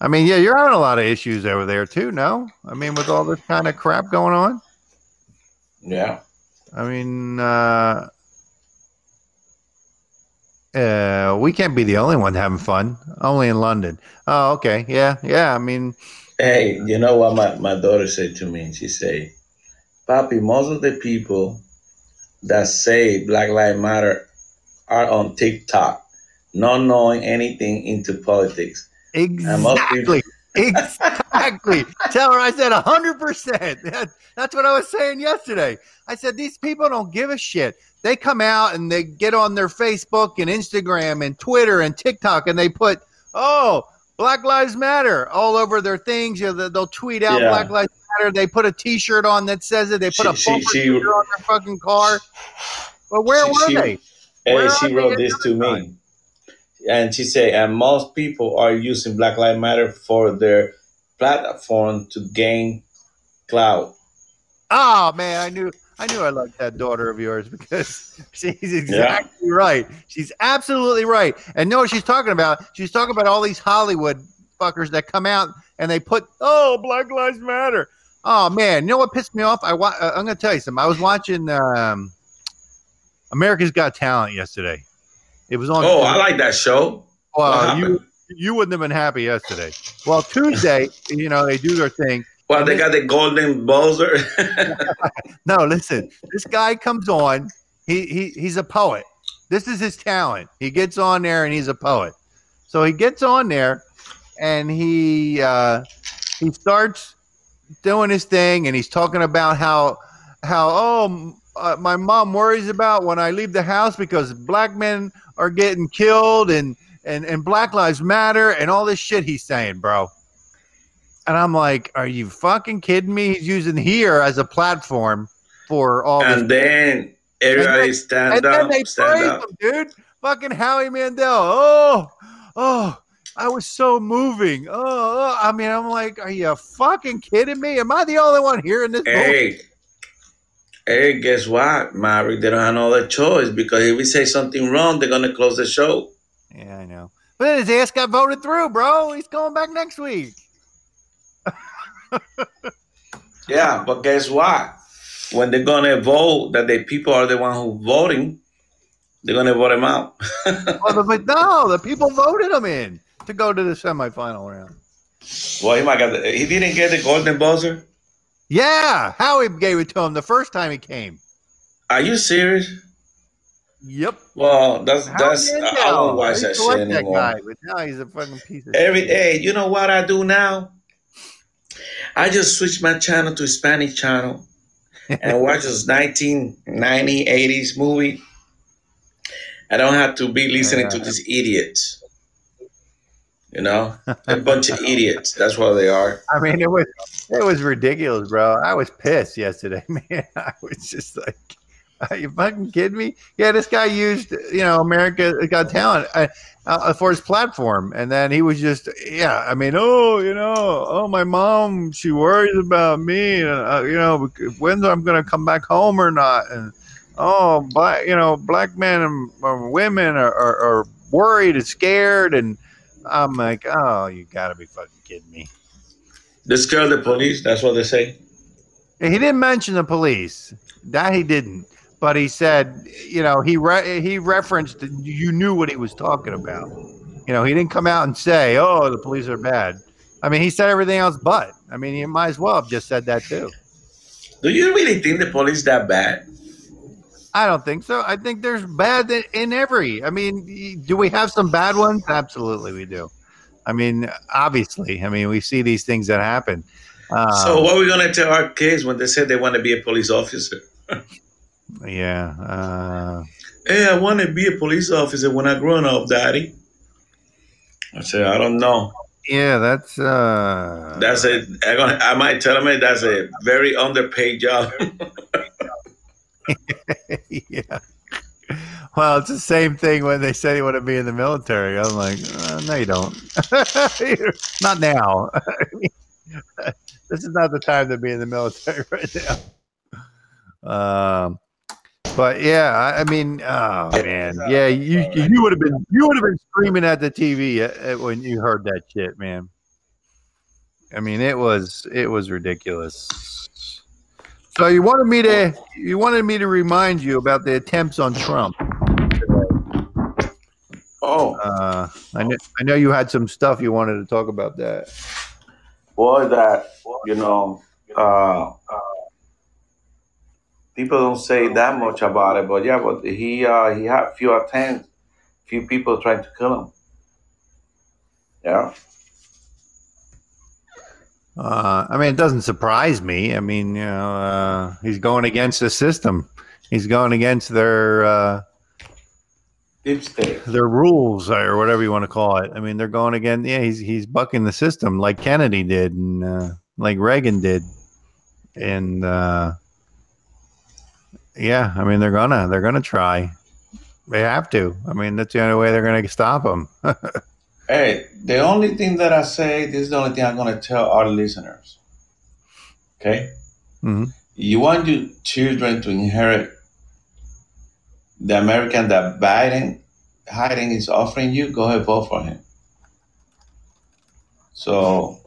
S1: I mean, yeah, you're having a lot of issues over there too. No, I mean, with all this kind of crap going on.
S4: Yeah.
S1: I mean, uh, uh, we can't be the only one having fun. Only in London. Oh, okay. Yeah, yeah. I mean,
S4: hey, you know what my, my daughter said to me? She said, "Papi, most of the people that say Black Lives Matter are on TikTok, not knowing anything into politics."
S1: Exactly. exactly. Tell her I said 100%. That's what I was saying yesterday. I said, these people don't give a shit. They come out and they get on their Facebook and Instagram and Twitter and TikTok and they put, oh, Black Lives Matter all over their things. You know, they'll tweet out yeah. Black Lives Matter. They put a T-shirt on that says it. They put she, a bumper she, she, on their fucking car. But where
S4: she,
S1: were they?
S4: Hey, where she wrote this to me and she said, and most people are using Black Lives Matter for their platform to gain clout.
S1: Oh man, I knew I knew I liked that daughter of yours because she's exactly yeah. right. She's absolutely right. And know what she's talking about? She's talking about all these Hollywood fuckers that come out and they put, "Oh, Black Lives Matter." Oh man, you know what pissed me off? I wa- uh, I'm going to tell you something. I was watching um, America's Got Talent yesterday. It was on.
S4: Oh, I like that show.
S1: Well, you you wouldn't have been happy yesterday. Well, Tuesday, you know, they do their thing.
S4: Well, they got the golden buzzer.
S1: no, listen. This guy comes on. He he he's a poet. This is his talent. He gets on there and he's a poet. So he gets on there and he uh, he starts doing his thing and he's talking about how how oh uh, my mom worries about when I leave the house because black men are getting killed and and and Black Lives Matter and all this shit he's saying, bro. And I'm like, are you fucking kidding me? He's using here as a platform for all.
S4: And
S1: this
S4: then everybody and then, stand and up. And then they stand up. Him,
S1: dude. Fucking Howie Mandel. Oh, oh. I was so moving. Oh, oh, I mean, I'm like, are you fucking kidding me? Am I the only one here in this?
S4: Hey, hey, guess what, Maverick? They don't have no other choice because if we say something wrong, they're gonna close the show.
S1: Yeah, I know. But then his ass got voted through, bro. He's going back next week.
S4: yeah, but guess what? When they're gonna vote, that the people are the one who voting, they're gonna vote him out.
S1: well, but no, the people voted him in to go to the semifinal round.
S4: Well, he might got the, he didn't get the golden buzzer.
S1: Yeah, Howie gave it to him the first time he came.
S4: Are you serious?
S1: Yep.
S4: Well, that's that's I don't watch that shit anymore. That guy,
S1: but now he's a fucking piece of
S4: Every
S1: shit.
S4: hey, you know what I do now? I just switched my channel to Spanish channel and watch this 1990 80s movie. I don't have to be listening to these idiots. You know, a bunch of idiots. That's what they are.
S1: I mean, it was it was ridiculous, bro. I was pissed yesterday, man. I was just like, are you fucking kidding me? Yeah, this guy used you know America Got Talent uh, uh, for his platform, and then he was just yeah. I mean, oh, you know, oh, my mom, she worries about me, uh, you know, when I'm going to come back home or not, and oh, black, you know, black men and women are, are, are worried and scared and I'm like, oh, you got to be fucking kidding me.
S4: They scared the police. That's what they say.
S1: He didn't mention the police. That he didn't. But he said, you know, he re- he referenced you knew what he was talking about. You know, he didn't come out and say, "Oh, the police are bad." I mean, he said everything else, but I mean, he might as well have just said that too.
S4: Do you really think the police that bad?
S1: I don't think so. I think there's bad in every. I mean, do we have some bad ones? Absolutely, we do. I mean, obviously, I mean, we see these things that happen. Um,
S4: so what are we gonna tell our kids when they say they want to be a police officer?
S1: yeah. Uh,
S4: hey, I want to be a police officer when I grow up, Daddy. I say, I don't know.
S1: yeah, that's uh,
S4: That's a. I gonna. I might tell them that's a very underpaid job.
S1: yeah. Well, it's the same thing when they said you want to be in the military. I'm like, uh, no, you don't. not now. this is not the time to be in the military right now. Um, but yeah, I, I mean, oh man, yeah, you you would have been you would have been screaming at the TV at, at when you heard that shit, man. I mean, it was it was ridiculous. So you wanted me to you wanted me to remind you about the attempts on Trump.
S4: oh,
S1: Uh, I know I know you had some stuff you wanted to talk about that.
S4: boy, that you know, uh, people don't say that much about it, but yeah, but he uh, he had few attempts, few people trying to kill him. Yeah,
S1: Uh, I mean, it doesn't surprise me. I mean, you know, uh, he's going against the system. He's going against their uh,
S4: deep state.
S1: their rules or whatever you want to call it. I mean, they're going again. Yeah, he's he's bucking the system like Kennedy did and uh, like Reagan did, and uh, yeah, I mean they're gonna they're gonna try. They have to. I mean, that's the only way they're gonna stop him.
S4: Hey, the only thing that I say, this is the only thing I'm to tell our listeners. Okay?
S1: Mhm.
S4: You want your children to inherit the American that Biden Biden is offering you, go ahead, vote for him. So,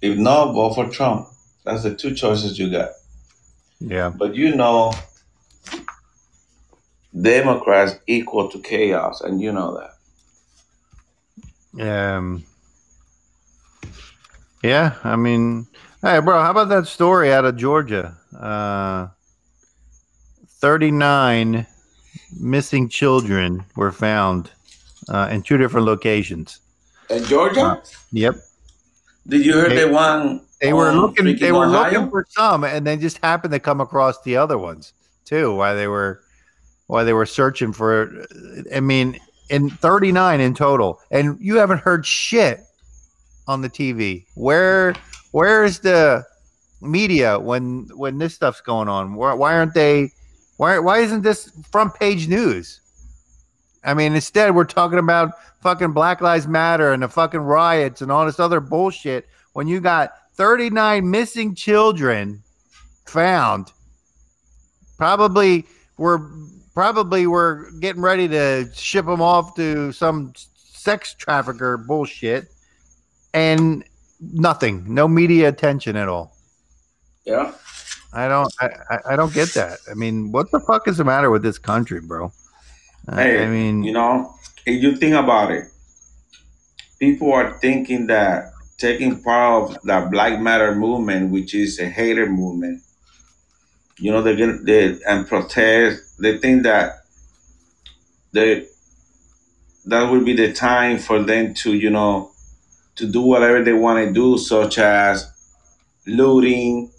S4: if not, vote for Trump. That's the two choices you got.
S1: yeah,
S4: But you know, Democrats equal to chaos, and you know that.
S1: um, yeah. I mean, hey, bro, how about that story out of Georgia? Uh, Thirty-nine missing children were found uh, in two different locations.
S4: In Georgia,
S1: Yep.
S4: did you hear
S1: They-
S4: the one?
S1: They were looking. They were
S4: Ohio?
S1: looking for some, and they just happened to come across the other ones too. While they were, while they were searching for. I mean, in thirty nine in total, and you haven't heard shit on the TV. Where, where's the media when when this stuff's going on? Why, why aren't they? Why why isn't this front page news? I mean, instead we're talking about fucking Black Lives Matter and the fucking riots and all this other bullshit when you got 39 missing children found. Probably we're probably we're getting ready to ship them off to some sex trafficker bullshit and nothing, no media attention at all.
S4: Yeah.
S1: I don't I, I- don't get that. I mean, what the fuck is the matter with this country, bro?
S4: Hey,
S1: I mean,
S4: You know, if you think about it, people are thinking that taking part of the Black Matter movement, which is a hater movement, you know, they're gonna they and protest. They think that they that would be the time for them to, you know, to do whatever they want to do, such as looting,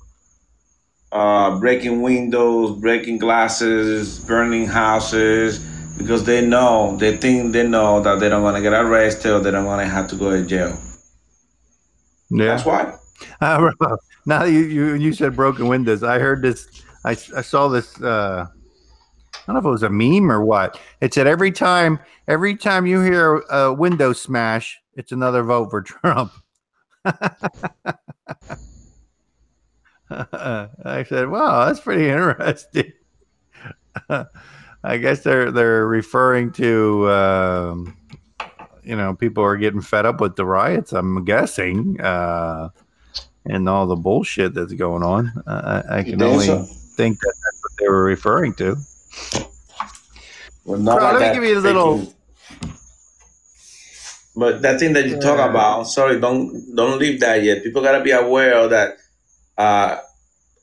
S4: uh, breaking windows, breaking glasses, burning houses, because they know, they think they know that they don't want to get arrested or they don't want to have to go to jail.
S1: yeah.
S4: That's why.
S1: Uh, now you, you you said broken windows, I heard this. I, I saw this. Uh, I don't know if it was a meme or what. It said every time every time you hear a window smash, it's another vote for Trump. I said, "Wow, that's pretty interesting." I guess they're they're referring to um, you know people are getting fed up with the riots. I'm guessing. Uh, and all the bullshit that's going on. Uh, I, I can only? Think that that's what they were referring to.
S4: Well, not
S1: Bro,
S4: like
S1: let me
S4: that
S1: give you a little-
S4: freaking- But that thing that you talk about, sorry, don't don't leave that yet. People gotta be aware of that. Uh,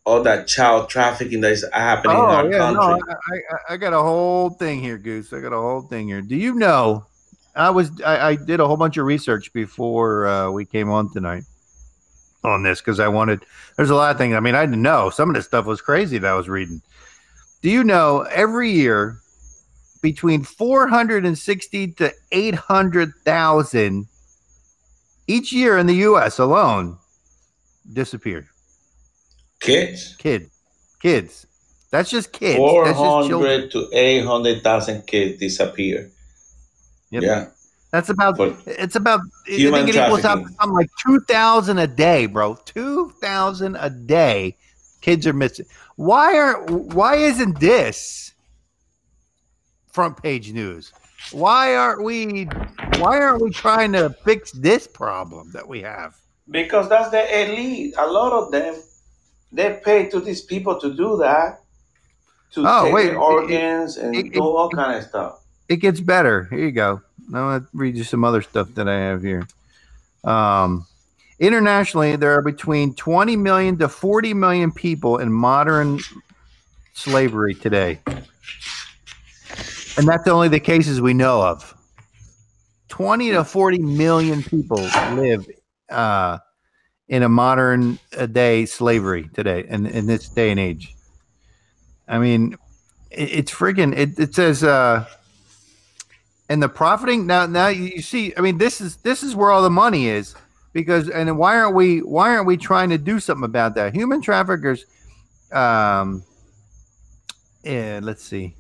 S4: all that child trafficking that is happening in
S1: Oh
S4: our
S1: yeah, no. I, I, I got a whole thing here, Goose. I got a whole thing here. Do you know? I was I, I did a whole bunch of research before uh, we came on tonight on this because I wanted. There's a lot of things. I mean, I didn't know some of this stuff was crazy that I was reading. Do you know every year between 460 to 800,000 each year in the U.S. alone disappear?
S4: Kids.
S1: Kid, kids. That's just kids.
S4: 400
S1: That's just children.
S4: to eight hundred thousand kids disappear.
S1: Yep.
S4: Yeah.
S1: That's about.
S4: For
S1: It's about. I think it equals out something like two thousand a day, bro. Two thousand a day. Kids are missing. Why are? Why isn't this front page news? Why aren't we? Why aren't we trying to fix this problem that we have?
S4: Because that's the elite. A lot of them, they pay to these people to do that, to
S1: Oh,
S4: take
S1: wait,
S4: their
S1: it-
S4: organs and
S1: it-
S4: do
S1: it-
S4: all kind of stuff.
S1: It gets better. Here you go. Now I'll read you some other stuff that I have here. Um, internationally, there are between 20 million to 40 million people in modern slavery today. And that's only the cases we know of. 20 to 40 million people live uh, in a modern uh, day slavery today, in, in this day and age. I mean, it, it's friggin' it, it says uh and the profiting now now you see i mean this is this is where all the money is because and why aren't we why aren't we trying to do something about that? Human traffickers um yeah, let's see.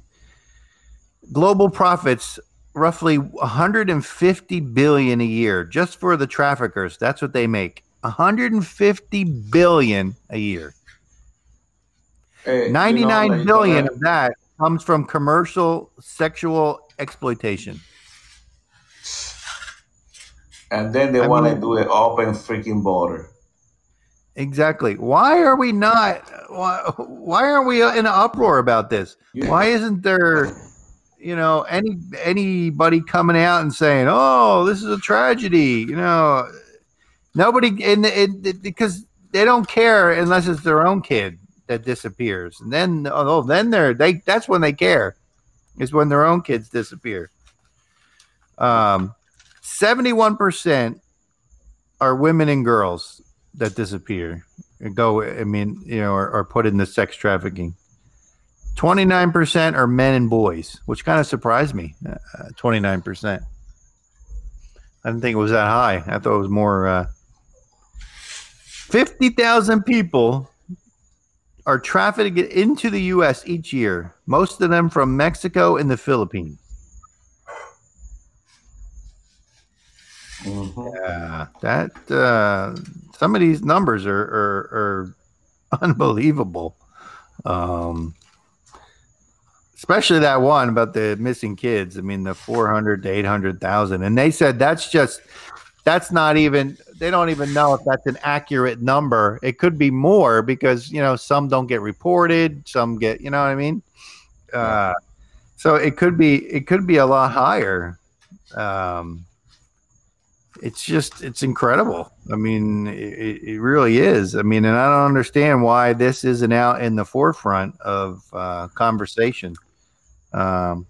S1: Global profits roughly 150 billion a year just for the traffickers. That's what they make. 150 billion a year.
S4: Hey, you know,
S1: billion
S4: uh,
S1: of that comes from commercial sexual exploitation.
S4: And then they want to do an open freaking border.
S1: Exactly. Why are we not? Why, why aren't we in an uproar about this?
S4: Yeah.
S1: Why isn't there, you know, any anybody coming out and saying, "Oh, this is a tragedy"? You know, nobody, it, it, because they don't care unless it's their own kid that disappears, and then oh, then they're they. That's when they care, is when their own kids disappear. Um, seventy-one percent are women and girls that disappear and go i mean you know are, are put in the sex trafficking. 29% are men and boys which kind of surprised me uh, 29% i didn't think it was that high. I thought it was more uh, 50000 people are trafficked into the us each year most of them from mexico and the philippines
S4: Mhm.
S1: Yeah, that uh, some of these numbers are are, are unbelievable. Um, especially that one about the missing kids. I mean, the four hundred to eight hundred thousand, and they said that's just that's not even. They don't even know if that's an accurate number. It could be more because you know some don't get reported, some get. You know what I mean? Uh, so it could be it could be a lot higher. Um, it's just it's incredible. I mean, it, it really is. I mean, and I don't understand why this isn't out in the forefront of uh, conversation. Um,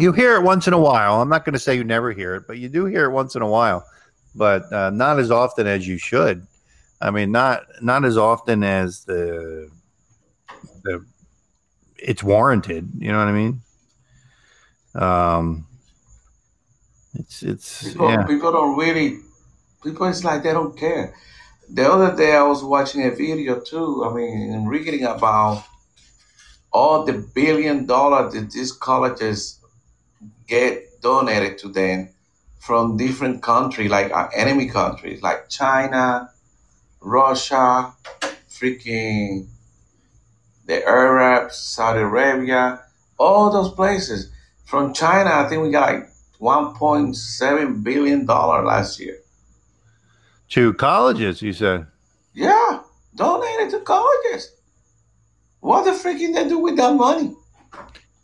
S1: you hear it once in a while. I'm not going to say you never hear it, but you do hear it once in a while, but uh, not as often as you should. I mean, not not as often as the the it's warranted. You know what I mean? Um, it's it's
S4: People,
S1: yeah.
S4: people don't really. People, it's like they don't care. The other day, I was watching a video too. I mean, and reading about all the billion dollars that these colleges get donated to them from different countries, like our enemy countries, like China, Russia, freaking the Arabs, Saudi Arabia, all those places. From China, I think we got like 1.7 billion dollar last year.
S1: To colleges, you said.
S4: Yeah, donated to colleges. What the freaking they do with that money?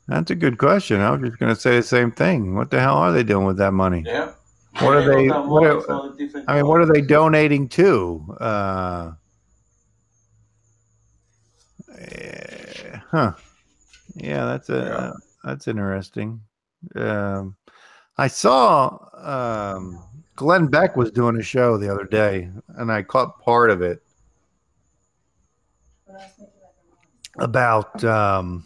S1: That's a good question. I was just going to say the same thing. What the hell are they doing with that money?
S4: Yeah.
S1: What are they- what are-
S4: from
S1: I mean, what are they donating to? Uh, eh, huh? Yeah, that's a
S4: Yeah.
S1: that's interesting. Um, I saw um, Glenn Beck was doing a show the other day, and I caught part of it about um,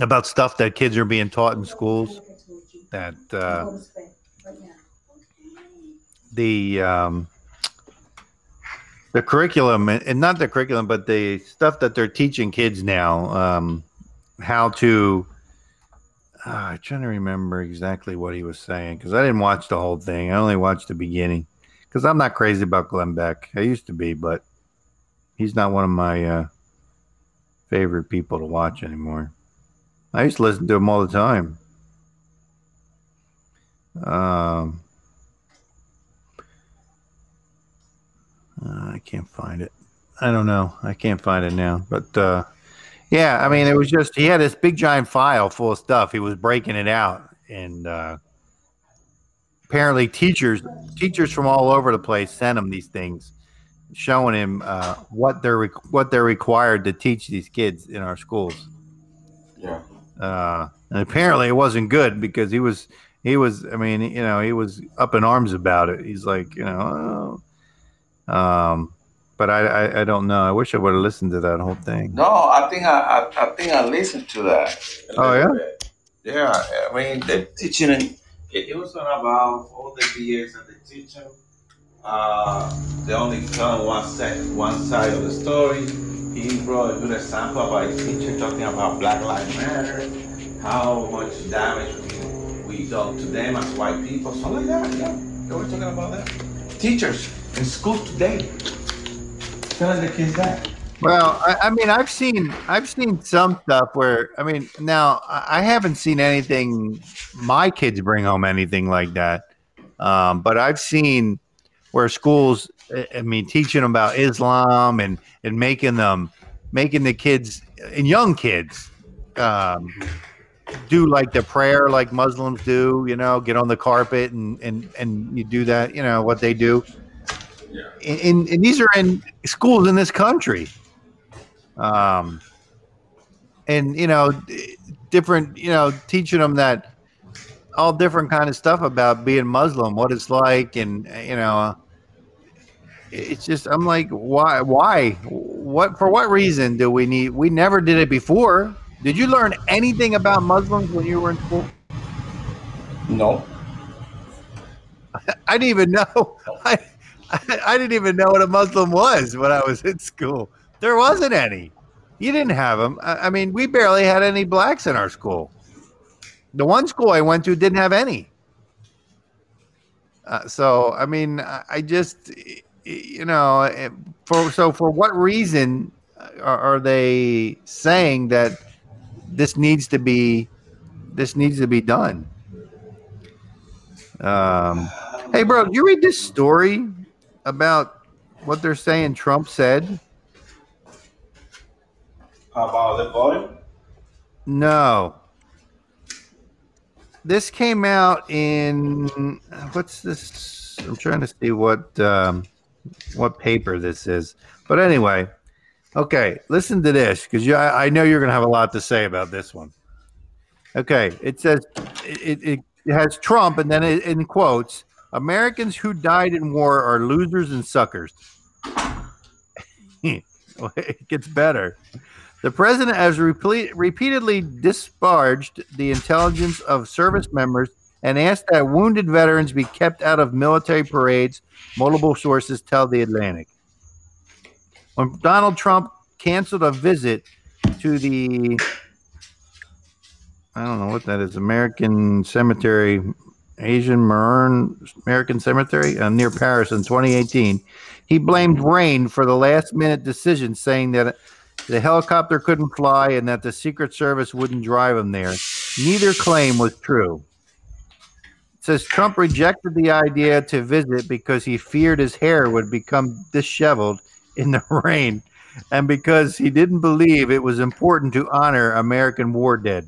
S1: about stuff that kids are being taught in schools. That uh, the um, the curriculum and not the curriculum, but the stuff that they're teaching kids now, um, how to. Uh, I'm trying to remember exactly what he was saying because I didn't watch the whole thing. I only watched the beginning because I'm not crazy about Glenn Beck. I used to be, but he's not one of my uh, favorite people to watch anymore. I used to listen to him all the time. Um, uh, I can't find it. I don't know. I can't find it now. But uh, yeah, I mean, it was just he had this big giant file full of stuff. He was breaking it out, and uh, apparently, teachers teachers from all over the place sent him these things, showing him uh, what they're re- what they're required to teach these kids in our schools.
S2: Yeah.
S1: Uh, and apparently, it wasn't good because he was he was. I mean, you know, he was up in arms about it. He's like, you know, oh. um, but I, I, I don't know. I wish I would have listened to that whole thing.
S2: No, I think I, I, I think I listened to that.
S1: Oh, yeah?
S2: bit. Yeah, I mean they're teaching it. It, was on about all the years that they teach them. Uh, they only tell one side, one side of the story. He brought a good example about his teacher talking about Black Lives Matter, how much damage we, we to them as white people, something like that. Yeah, they were talking about that. Teachers in schools today telling the kids that.
S1: Well, I, I mean, I've seen I've seen some stuff where I mean, now I haven't seen anything. My kids bring home anything like that, um, but I've seen where schools. I- mean, teaching them about Islam and and making them making the kids and young kids um, do like the prayer like Muslims do. You know, get on the carpet and and and you do that. You know what they do.
S2: Yeah.
S1: And, and these are in schools in this country um, and you know, different, you know, teaching them that all different kind of stuff about being Muslim, what it's like, and you know, it's just I'm like, why, why, what, for what reason do we need? We never did it before. Did you learn anything about Muslims when you were in school?
S2: No.
S1: I didn't even know. I, I, didn't even know what a Muslim was when I was in school. There wasn't any. You didn't have them. I, I mean, we barely had any blacks in our school. The one school I went to didn't have any. Uh, so, I mean, I, I just, you know, eh, for so for what reason are, are they saying that this needs to be this needs to be done? Um, hey, bro, you read this story about what they're saying Trump said?
S2: About the voting?
S1: No. This came out in what's this? I'm trying to see what um, what paper this is. But anyway, okay, listen to this because I, I know you're going to have a lot to say about this one. Okay, it says it, it, it has Trump, and then it, in quotes, Americans who died in war are losers and suckers. it gets better. The president has repeatedly disparaged the intelligence of service members and asked that wounded veterans be kept out of military parades, multiple sources tell The Atlantic. When Donald Trump canceled a visit to the, I don't know what that is, American Cemetery, Asian Maroon American Cemetery uh, near Paris in 2018, he blamed rain for the last minute decision, saying that the helicopter couldn't fly and that the Secret Service wouldn't drive him there. Neither claim was true. It says Trump rejected the idea to visit because he feared his hair would become disheveled in the rain and because he didn't believe it was important to honor American war dead.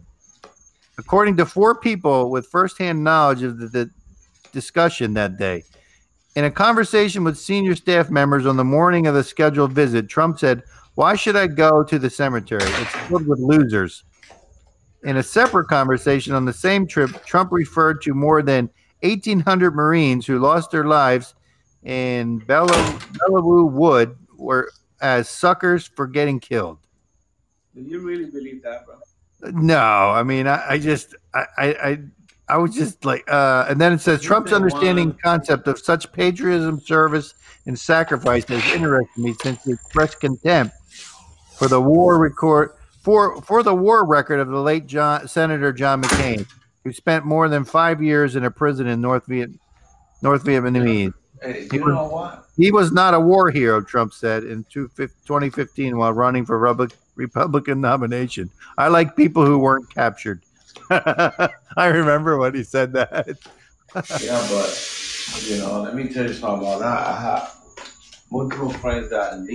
S1: According to four people with firsthand knowledge of the, the discussion that day, in a conversation with senior staff members on the morning of the scheduled visit, Trump said, why should I go to the cemetery? It's filled with losers. in a separate conversation on the same trip, Trump referred to more than 1,800 Marines who lost their lives in Bella- Belleau Wood were as suckers for getting killed.
S4: Do you really believe that, bro?
S1: No, I mean, I, I just, I, I, I, I was just like, uh, and then it says Trump's understanding
S4: one.
S1: concept of such patriotism, service, and sacrifice has interested me since he expressed contempt for the war record for for the war record of the late John Senator John McCain, who spent more than five years in a prison in North Viet North Vietnamese.
S4: Hey,
S1: He was-
S4: what?
S1: He was not a war hero, Trump said in 2015 while running for Republic, Republican nomination. I like people who weren't captured. I remember when he said that.
S4: Yeah, but you know, let me tell you something about that. I have multiple friends that live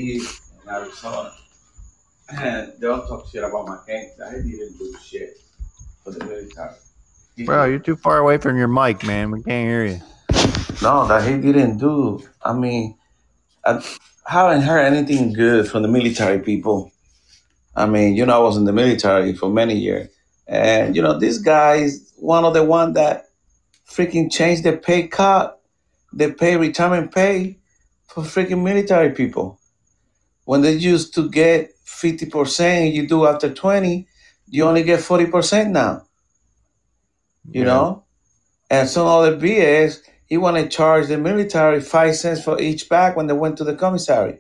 S4: in Arizona, Eh, they all talk shit about McCain. I didn't do shit for the military.
S1: Bro, you're too far away from your mic, man. We can't hear you.
S4: No, that he didn't do. I mean, I haven't heard anything good from the military people. I mean, you know, I was in the military for many years, and you know, this guy is one of the one that freaking changed the pay cut, the pay retirement pay for freaking military people. When they used to get fifty percent, you do after twenty, you only get forty percent now you
S1: Yeah.
S4: know? And some other BS, he want to charge the military five cents for each bag when they went to the commissary.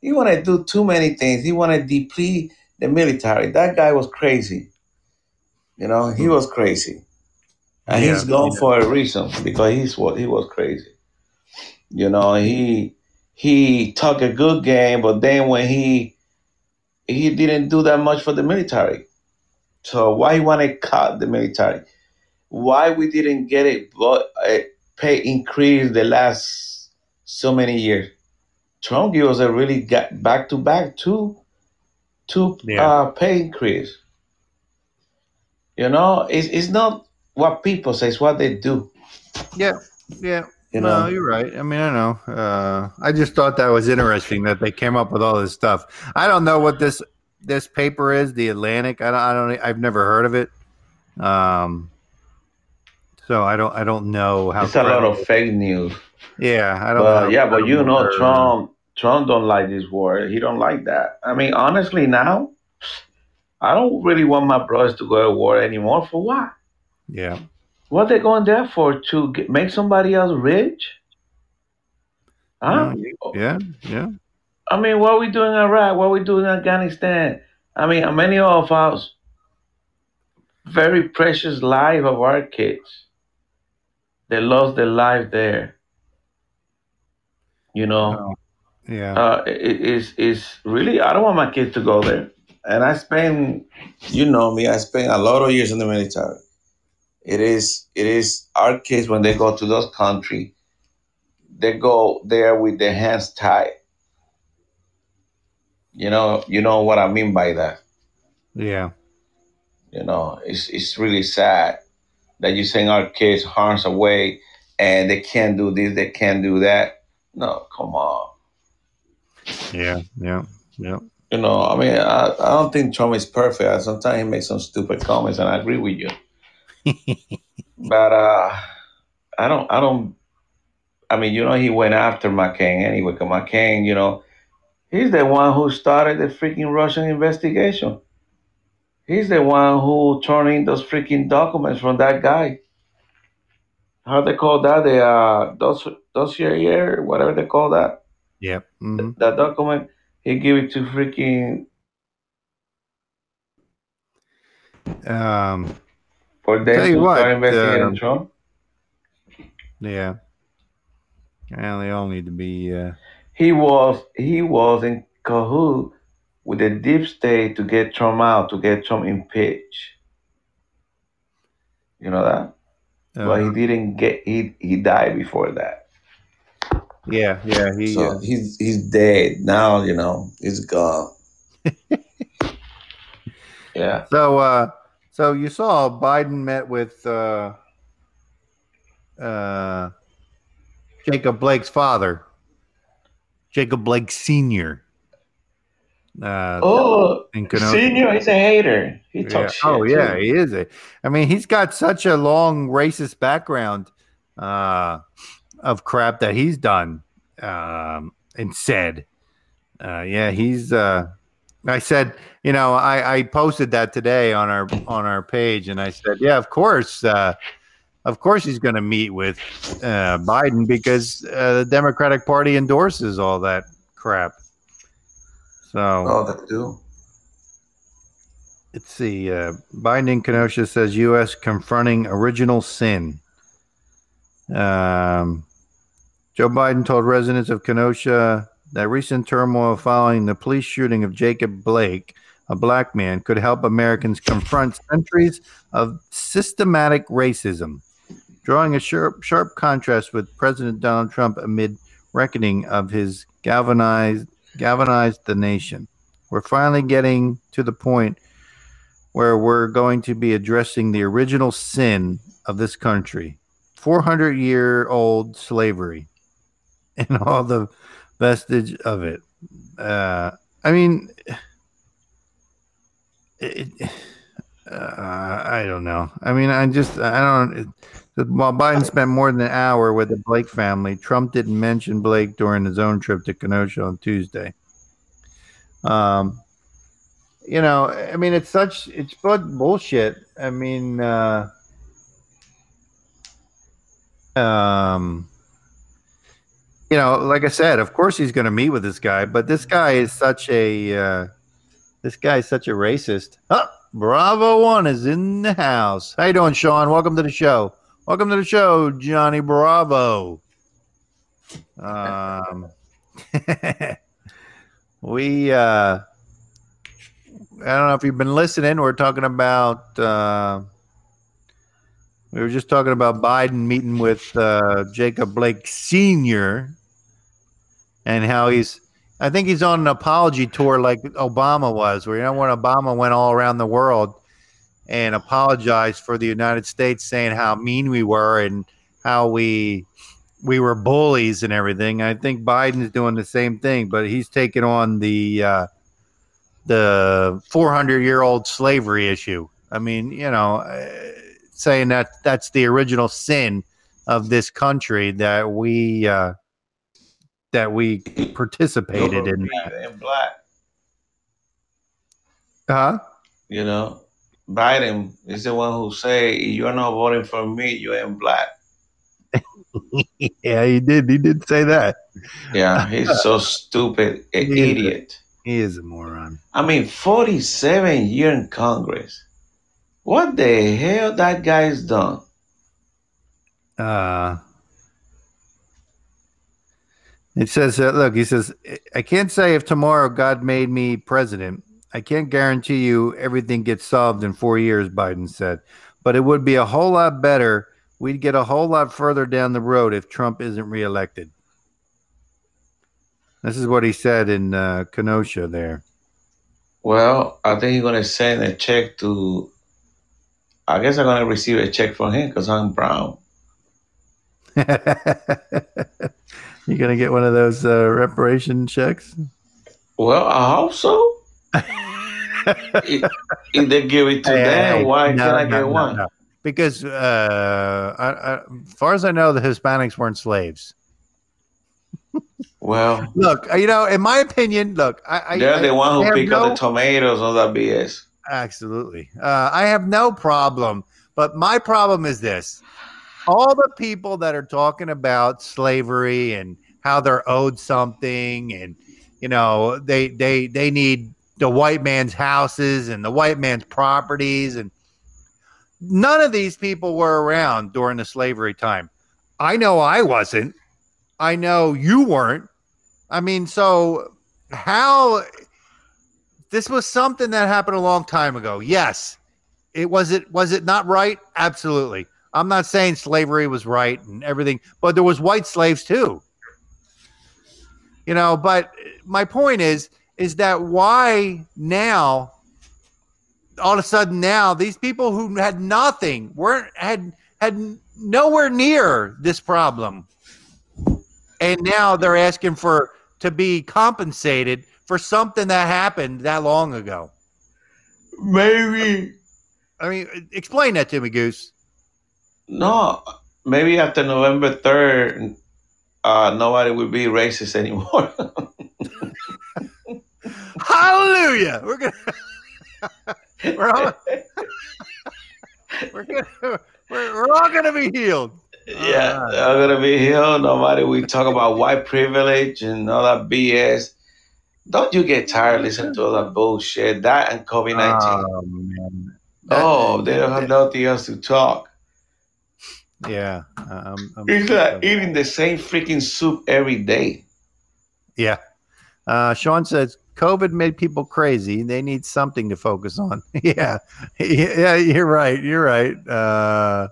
S4: He want to do too many things. He want to deplete the military. That guy was crazy. You know, he hmm. was crazy. And
S1: Yeah,
S4: he's gone
S1: yeah.
S4: for a reason because he's what he was crazy. You know, he he talked a good game, but then when he he didn't do that much for the military. So why he want to cut the military? why we didn't get it but a pay increase the last so many years. Trump gave us a really back to back two two
S1: Yeah.
S4: uh, pay increase. You know, it's, it's not what people say, it's what they do.
S1: Yeah. Yeah.
S4: You
S1: no, you're right. I mean, I know. Uh, I just thought that was interesting that they came up with all this stuff. I don't know what this this paper is, the Atlantic. I don't. I don't. I've never heard of it. Um. So I don't. I don't know how.
S4: it's a lot of fake news.
S1: Yeah, I don't.
S4: But
S1: know.
S4: yeah, but you know, Trump Trump don't like this war. He don't like that. I mean, honestly, now I don't really want my brothers to go to war anymore. For what?
S1: Yeah.
S4: What they going there for? To get, make somebody else rich? Huh?
S1: Yeah. Yeah.
S4: I mean, what we doing in Iraq? What we doing in Afghanistan? I mean, many of us very precious life of our kids. They lost their life there. You know,
S1: Yeah.
S4: uh, it, it's it's really. I don't want my kids to go there. And I spend, you know me, I spent a lot of years in the military. It is it is our kids when they go to those country, they go there with their hands tied. You know, you know what I mean by that.
S1: yeah.
S4: You know, it's it's really sad that you send our kids harms away and they can't do this, they can't do that. No, come on.
S1: Yeah. Yeah. Yeah.
S4: You know, I mean, I, I don't think Trump is perfect. Sometimes he makes some stupid comments, and I agree with you. but uh, I don't, I don't. I mean, you know, he went after McCain anyway. Because McCain, you know, he's the one who started the freaking Russian investigation. He's the one who turned in those freaking documents from that guy. How they call that? The uh, dos- dossier, whatever they call that.
S1: Yep. hmm
S4: That document, he gave it to freaking
S1: Um.
S4: For them
S1: Tell you
S4: to
S1: what,
S4: start investigating
S1: um,
S4: Trump.
S1: Yeah. And they all need to be. Uh,
S4: He was he was in cahoot with the deep state to get Trump out, to get Trump impeached. You know that? but he
S1: uh,
S4: didn't get he he died before that.
S1: yeah. Yeah. He.
S4: so
S1: uh,
S4: he's he's dead now. You know he's gone. yeah.
S1: So, uh, so you saw Biden met with uh, uh, Jacob Blake's father, Jacob Blake Senior. Uh,
S4: Oh, senior, he's a hater. He
S1: Yeah.
S4: talks shit.
S1: Oh yeah,
S4: too.
S1: he is. A, I mean, he's got such a long racist background uh, of crap that he's done um, and said. Uh, yeah, he's. Uh, I said, you know, I, I posted that today on our on our page, and I said, yeah, of course, uh, of course, he's going to meet with uh, Biden because uh, the Democratic Party endorses all that crap. So.
S4: Oh, too.
S1: Let's see. Uh, Biden in Kenosha says U.S. confronting original sin. Um, Joe Biden told residents of Kenosha that recent turmoil following the police shooting of Jacob Blake, a black man, could help Americans confront centuries of systematic racism, drawing a sharp, sharp contrast with President Donald Trump amid reckoning of his galvanized galvanized the nation. We're finally getting to the point where we're going to be addressing the original sin of this country 400 year old slavery and all the vestige of it. Uh, I mean, it, uh, I don't know. I mean, I just, I don't. It, while Biden spent more than an hour with the Blake family, Trump didn't mention Blake during his own trip to Kenosha on Tuesday. Um, you know, I mean, it's such it's but bullshit. I mean, uh, um, you know, like I said, of course he's going to meet with this guy, but this guy is such a uh, this guy is such a racist. Bravo One is in the house. How you doing, Sean? Welcome to the show. Welcome to the show, Johnny Bravo. Um, we uh I don't know if you've been listening. We're talking about. Uh, we were just talking about Biden meeting with uh, Jacob Blake Senior, and how he's. I think he's on an apology tour like Obama was, where you know when Obama went all around the world and apologized for the United States, saying how mean we were and how we we were bullies and everything. I think Biden's doing the same thing, but he's taking on the. Uh, the 400 year old slavery issue. I mean, you know, uh, saying that that's the original sin of this country that we uh, that we participated in.
S4: And black.
S1: Huh?
S4: You know, Biden is the one who say you're not voting for me, you ain't black.
S1: yeah, he did. He did say that.
S4: Yeah, he's so stupid, an
S1: Yeah.
S4: idiot.
S1: He is a moron.
S4: I mean, 47 year in Congress. What the hell that guy's done?
S1: Uh, it says, uh, look, he says, I can't say if tomorrow God made me president. I can't guarantee you everything gets solved in four years, Biden said. But it would be a whole lot better. We'd get a whole lot further down the road if Trump isn't reelected. This is what he said in uh, Kenosha there.
S4: Well, I think he's gonna send a check to. I guess I'm gonna receive a check from him because I'm brown.
S1: You're going to get one of those uh, reparation checks?
S4: Well, I hope so. if, if they give it to
S1: Hey,
S4: them,
S1: hey,
S4: why
S1: no,
S4: can't I
S1: no,
S4: get
S1: no,
S4: one?
S1: Because, uh, I, I, as far as I know, the Hispanics weren't slaves.
S4: Well,
S1: Look, you know, in my opinion, look, I, I
S4: they're
S1: I-
S4: the one who pick up the tomatoes on that BS.
S1: Absolutely, uh, I have no problem. But my problem is this: all the people that are talking about slavery and how they're owed something, and you know, they they they need the white man's houses and the white man's properties, and none of these people were around during the slavery time. I know I wasn't. I know you weren't. I mean, so how this was something that happened a long time ago. Yes. It was it was it not right? Absolutely. I'm not saying slavery was right and everything, but there was white slaves too. You know, but my point is is that why now all of a sudden now these people who had nothing weren't had had nowhere near this problem and now they're asking for to be compensated for something that happened that long ago.
S4: Maybe
S1: I mean, explain that to me, Goose.
S4: No. Maybe after November third, uh, nobody will be racist anymore.
S1: Hallelujah. We're gonna we're all, we're gonna we're, we're all gonna be healed.
S4: yeah,
S1: Alright.
S4: they're gonna be healed. Nobody We talk about white privilege and all that BS. Don't you get tired listening to all that bullshit? That and COVID nineteen.
S1: Oh
S4: oh, they don't have nothing else to talk.
S1: Yeah. Um, um,
S4: It's like eating the same freaking soup every day.
S1: Yeah. Uh, Sean says COVID made people crazy. They need something to focus on. yeah. Yeah, you're right. You're right. Uh,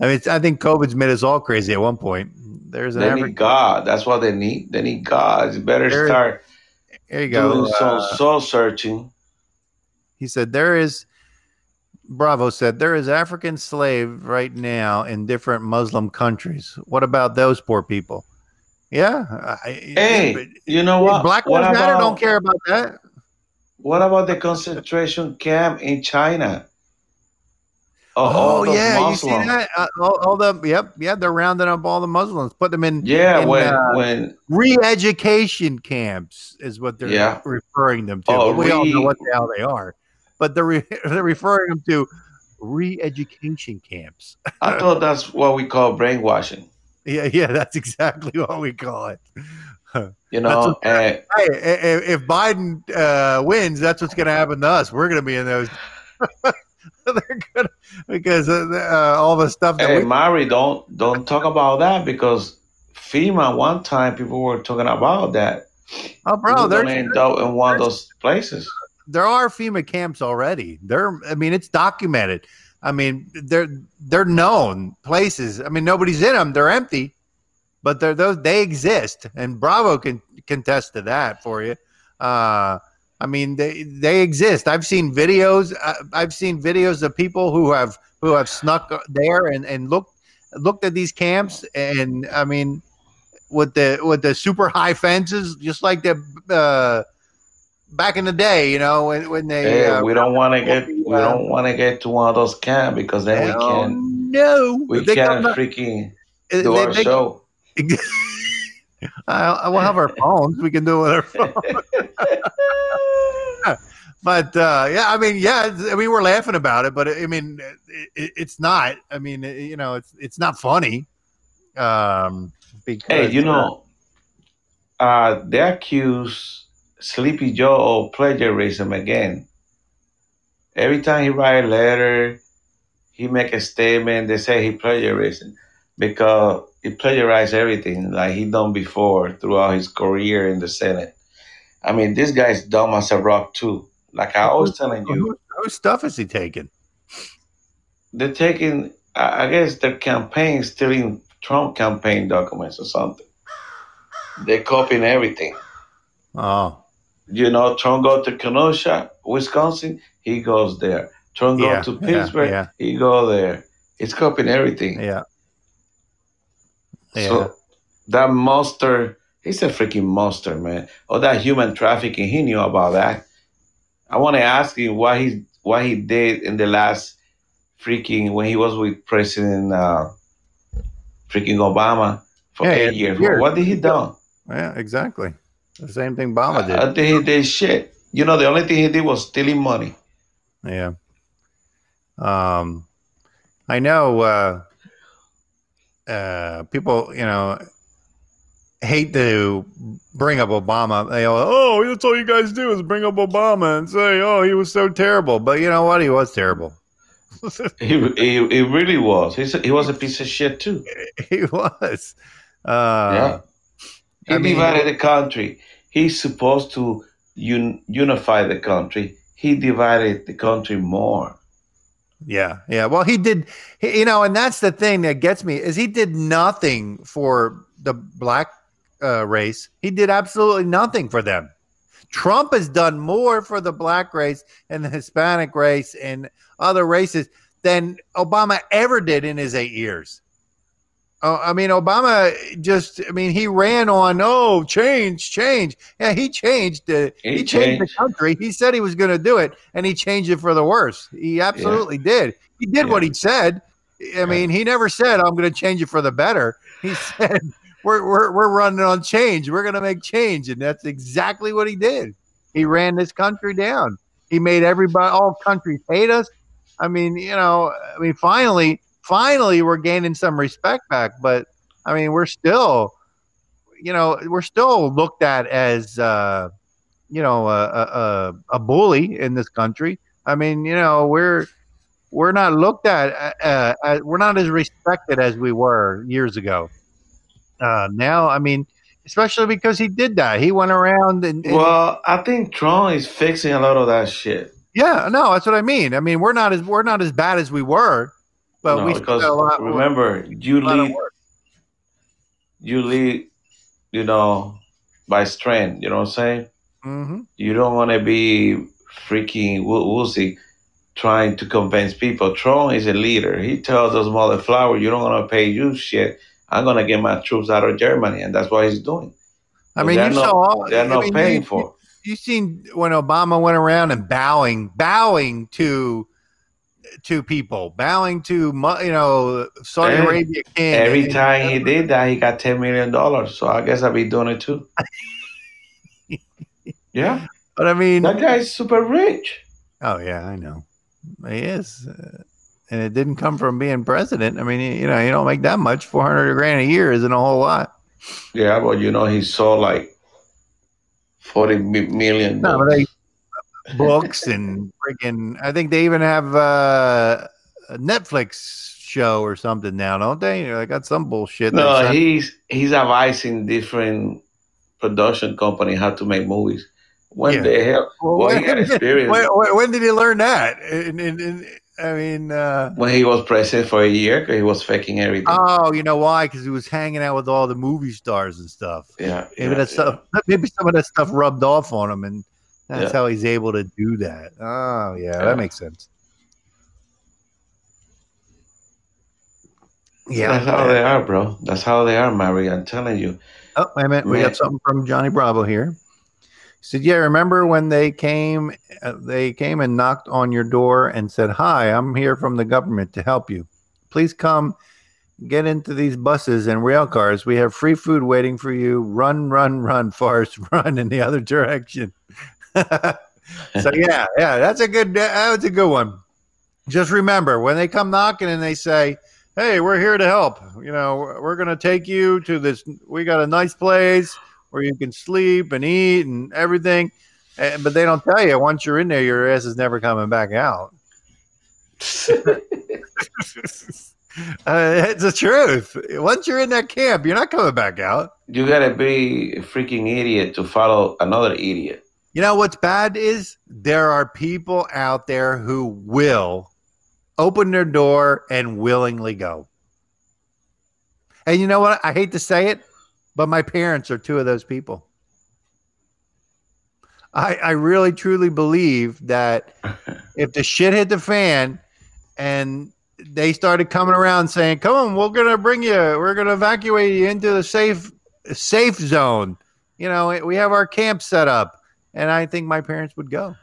S1: I mean, I think COVID's made us all crazy at one point. There's an
S4: They
S1: average.
S4: need God. That's what they need. They need God. It's better
S1: There-
S4: start
S1: There you go.
S4: doing some
S1: Uh,
S4: soul searching.
S1: he said there is. Bravo said there is African slave right now in different Muslim countries. What about those poor people? Yeah. I,
S4: Hey,
S1: but-
S4: you know what?
S1: Black
S4: what
S1: Lives Matter don't care about that.
S4: What about the concentration camp in China?
S1: Oh
S4: those
S1: yeah, you see that? Uh, all, all the yep, yeah, they're rounding up all the Muslims, put them in
S4: Yeah,
S1: in,
S4: when
S1: uh,
S4: when
S1: re-education camps is what they're
S4: Yeah.
S1: referring them to.
S4: Oh,
S1: But we all know what the hell they are, but they're re- they're referring them to re-education camps.
S4: I thought that's what we call brainwashing.
S1: Yeah, yeah, that's exactly what we call it.
S4: You know, and
S1: Hey, if Biden uh, wins, that's what's going to happen to us. We're going to be in those. they're gonna because uh, uh, all the stuff that
S4: hey,
S1: we
S4: Mari, don't don't talk about that because FEMA one time people were talking about that.
S1: Oh, bro, they're,
S4: gonna end up in one of those places.
S1: There are FEMA camps already. They're, I mean, it's documented. I mean, they're they're known places. I mean, nobody's in them. They're empty, but they're those they exist, and Bravo can contest to that for you. Uh, I mean, they they exist. I've seen videos. Uh, I've seen videos of people who have who have snuck there and and looked looked at these camps, and I mean, with the with the super high fences, just like the. Uh, Back in the day, you know, when, when they
S4: Hey,
S1: uh,
S4: we don't want to get we
S1: uh,
S4: don't want to get to one of those camps because then we can
S1: no.
S4: we
S1: They
S4: can't freaking
S1: they-
S4: do our
S1: they-
S4: show.
S1: I, will have our phones. We can do it with our phone. But uh, yeah, I mean, yeah, I mean, we're laughing about it, but I mean, it, it, it's not. I mean, it- you know, it's it's not funny. Um, because
S4: Hey, you
S1: uh,
S4: know, uh, they accuse Sleepy Joe of plagiarism again. Every time he write a letter, he make a statement. They say he plagiarism because he plagiarized everything like he done before throughout his career in the Senate. I mean, this guy's dumb as a rock too. Like I was telling you,
S1: who, whose stuff is he taking?
S4: they're taking. I I guess their campaign stealing Trump campaign documents or something. They're copying everything.
S1: Oh,
S4: You know, Trump go to Kenosha, Wisconsin, he goes there. Trump
S1: Yeah,
S4: go to Pittsburgh,
S1: yeah.
S4: he go there. It's copying everything.
S1: yeah, yeah.
S4: So that monster, he's a freaking monster, man. All that human trafficking, he knew about that. I want to ask him what he what he did in the last freaking when he was with President uh, freaking Obama for
S1: Yeah,
S4: eight
S1: yeah,
S4: years. What did he do?
S1: yeah, exactly. The same thing Obama did.
S4: I think he did shit. You know, the only thing he did was stealing money.
S1: Yeah. Um, I know uh, uh, people, you know, hate to bring up Obama. They all, oh, that's all you guys do is bring up Obama and say, oh, he was so terrible. But you know what? He was terrible.
S4: He, he, he really was. He's a, he was a piece of shit too.
S1: he was. Uh,
S4: yeah. He
S1: I mean-
S4: divided the country. He's supposed to un, unify the country. He divided the country more.
S1: Yeah, yeah. Well, he did, he, you know, and that's the thing that gets me is he did nothing for the black uh, race. He did absolutely nothing for them. Trump has done more for the black race and the Hispanic race and other races than Obama ever did in his eight years. Oh, I mean, Obama just, I mean, he ran on, oh, change, change. Yeah, he changed. Uh,
S4: He
S1: he, changed. the country. He said he was going to do it, and he changed it for the worse. He absolutely did. He did what he said. I mean, he never said, I'm going to change it for the better. He said, we're, we're, we're running on change. We're going to make change. And that's exactly what he did. He ran this country down. He made everybody, all countries hate us. I mean, you know, I mean, finally, finally, we're gaining some respect back. But I mean, we're still, you know, we're still looked at as, uh, you know, a, a, a- bully in this country. I mean, you know, we're we're not looked at, uh, uh, we're not as respected as we were years ago. Uh, now, I mean, especially because he did that. He went around and, and
S4: Well, I think Trump is fixing a lot of that shit.
S1: yeah, no, that's what I mean. I mean, we're not as we're not as bad as we were, but
S4: No,
S1: we
S4: because
S1: got a lot.
S4: remember, you
S1: a lot of
S4: lead, you lead, you know, by strength. You know what I'm saying?
S1: Mhm.
S4: You don't want to be freaking woozy trying to convince people. Trump is a leader. He tells those mother flower, you don't want to pay you shit. I'm gonna get my troops out of Germany, and that's what he's doing.
S1: I mean, you
S4: not,
S1: saw.
S4: they're
S1: I
S4: not
S1: mean,
S4: paying
S1: you,
S4: for.
S1: You seen when Obama went around and bowing, bowing to to people, bowing to you know Saudi
S4: Every-
S1: Arabia king.
S4: Every
S1: And-
S4: time he did that, he got ten million dollars. So I guess I'll be doing it too. yeah,
S1: But I mean,
S4: that guy's super rich.
S1: oh yeah, I know he is, uh, and it didn't come from being president. I mean, you know, you don't make that much. Four hundred grand a year isn't a whole lot.
S4: Yeah, but you know he saw like forty mi-
S1: No, but they books and freaking. I think they even have uh, a Netflix show or something now, don't they? They got some bullshit.
S4: No, he's he's advising different production company how to make movies. When
S1: Yeah.
S4: the hell?
S1: Well,
S4: Well, he got experience.
S1: when, when- did he learn that? In, in, in, I mean, uh,
S4: when he was president for a year, he was faking everything.
S1: oh, you know why? Because he was hanging out with all the movie stars and stuff.
S4: yeah,
S1: Maybe
S4: yeah,
S1: that stuff. Maybe some of that stuff rubbed off on him, and that's
S4: Yeah.
S1: how he's able to do that. Oh, yeah,
S4: Yeah.
S1: that makes sense.
S4: yeah. That's how they are, bro. That's how they are, Mary. I'm telling you.
S1: Oh, a minute. We got something from Johnny Bravo here. He said, "Yeah, remember when they came? Uh, they came and knocked on your door and said, "Hi, I'm here from the government to help you. Please come, get into these buses and rail cars. We have free food waiting for you. Run, run, run, Forrest, run in the other direction." so yeah, yeah, that's a good. That's a good one. Just remember when they come knocking and they say, hey, we're here to help. You know, we're going to take you to this. We got a nice place where you can sleep and eat and everything. And, but they don't tell you once you're in there, your ass is never coming back out. Uh, it's the truth. Once you're in that camp, you're not coming back out.
S4: You gotta be a freaking idiot to follow another idiot.
S1: You know what's bad is there are people out there who will open their door and willingly go. And you know what? I hate to say it, but my parents are two of those people. I, I really truly believe that if the shit hit the fan and they started coming around saying, "Come on, we're gonna bring you, we're gonna evacuate you into the safe safe zone," you know, we have our camp set up, and I think my parents would go.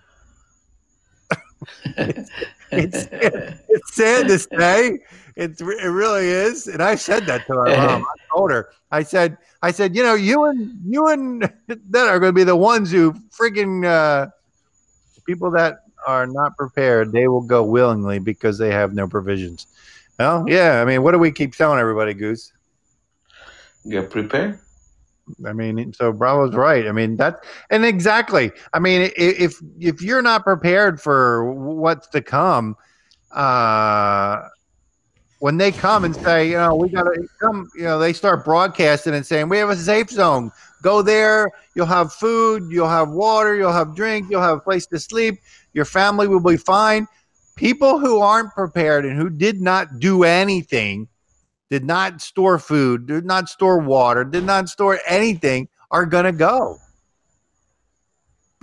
S1: it's, it's sad to say. It's, it really is, and I said that to my mom. I told her. I said, I said, you know, you and you and that are going to be the ones who freaking uh, people that are not prepared. They will go willingly because they have no provisions. Well, yeah. I mean, what do we keep telling everybody, Goose?
S4: Get prepared.
S1: I mean, so Bravo's right. I mean that, and exactly. I mean, if if you're not prepared for what's to come, uh, when they come and say, you know, we got to come, you know, they start broadcasting and saying we have a safe zone. Go there. You'll have food. You'll have water. You'll have drink. You'll have a place to sleep. Your family will be fine. People who aren't prepared and who did not do anything did not store food, did not store water, did not store anything, are gonna go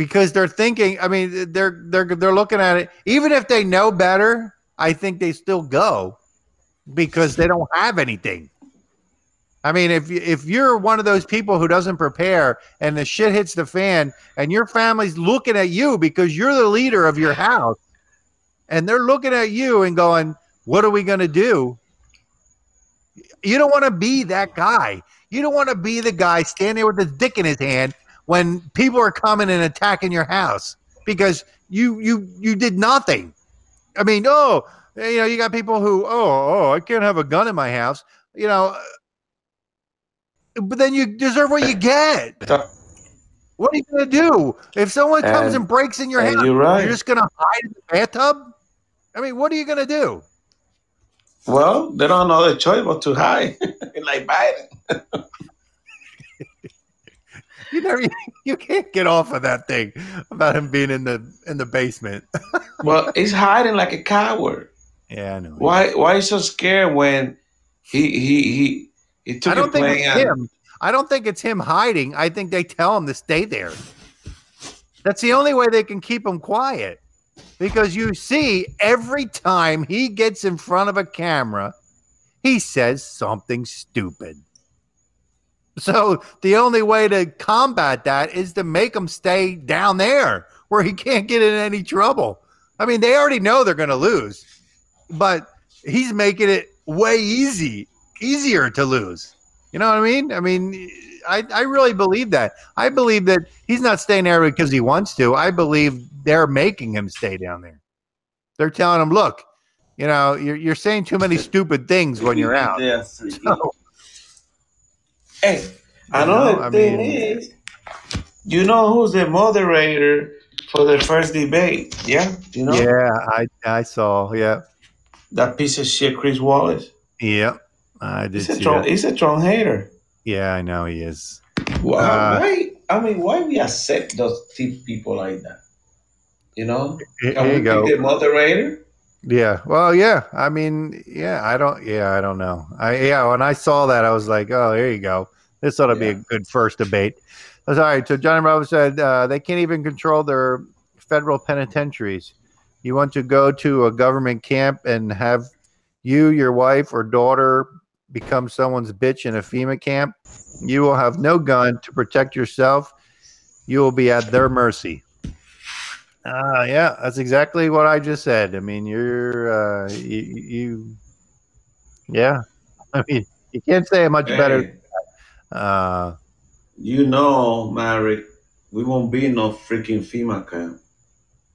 S1: because they're thinking. I mean, they're they're they're looking at it. Even if they know better, I think they still go because they don't have anything. I mean, if if you're one of those people who doesn't prepare and the shit hits the fan and your family's looking at you because you're the leader of your house and they're looking at you and going, "What are we going to do?" You don't want to be that guy. You don't want to be the guy standing there with his dick in his hand when people are coming and attacking your house because you you you did nothing. I mean, oh, you know, you got people who, oh, oh, I can't have a gun in my house. You know, but then you deserve what you get. What are you going to do if someone comes
S4: And-
S1: and breaks in your house?
S4: you're right.
S1: You're just going to hide in the bathtub? I mean, what are you going to do?
S4: Well, they don't know the choice but to hide, like Biden.
S1: You never, you can't get off of that thing about him being in the in the basement.
S4: Well, he's hiding like a coward.
S1: Yeah, I know.
S4: Why? Why is so scared when he he he he took
S1: I don't think it's him. I don't think it's him hiding. I think they tell him to stay there. That's the only way they can keep him quiet. Because you see, every time he gets in front of a camera, he says something stupid. So the only way to combat that is to make him stay down there where he can't get in any trouble. I mean, they already know they're going to lose, but he's making it way easy, easier to lose. You know what I mean? I mean, I, I really believe that. I believe that he's not staying there because he wants to. I believe they're making him stay down there. They're telling him, look, you know, you're, you're saying too many stupid things when you're out.
S4: Yeah.
S1: So,
S4: Hey, another thing
S1: mean-
S4: is, you know who's the moderator for the first debate? Yeah, you know
S1: yeah, I, I saw. Yeah.
S4: that piece of shit, Chris Wallace.
S1: Yeah. I did
S4: He's a
S1: see
S4: Trump. He's a Trump hater.
S1: Yeah, I know he is.
S4: Why?
S1: Uh,
S4: why? I mean, why we accept those people like that? You know, can we
S1: go.
S4: pick the moderator?
S1: Yeah. Well, yeah. I mean, yeah, I don't yeah, I don't know. I yeah, when I saw that I was like, "Oh, there you go. This ought to be a good first debate." That's all right. So Johnny Bravo said uh, they can't even control their federal penitentiaries. You want to go to a government camp and have you, your wife or daughter become someone's bitch in a FEMA camp? You will have no gun to protect yourself. You will be at their mercy. Uh, yeah, that's exactly what I just said. I mean, you're, uh, you, you yeah. I mean, you can't say it much better.
S4: Hey,
S1: Uh,
S4: you know, Marek, we won't be in no freaking FEMA camp.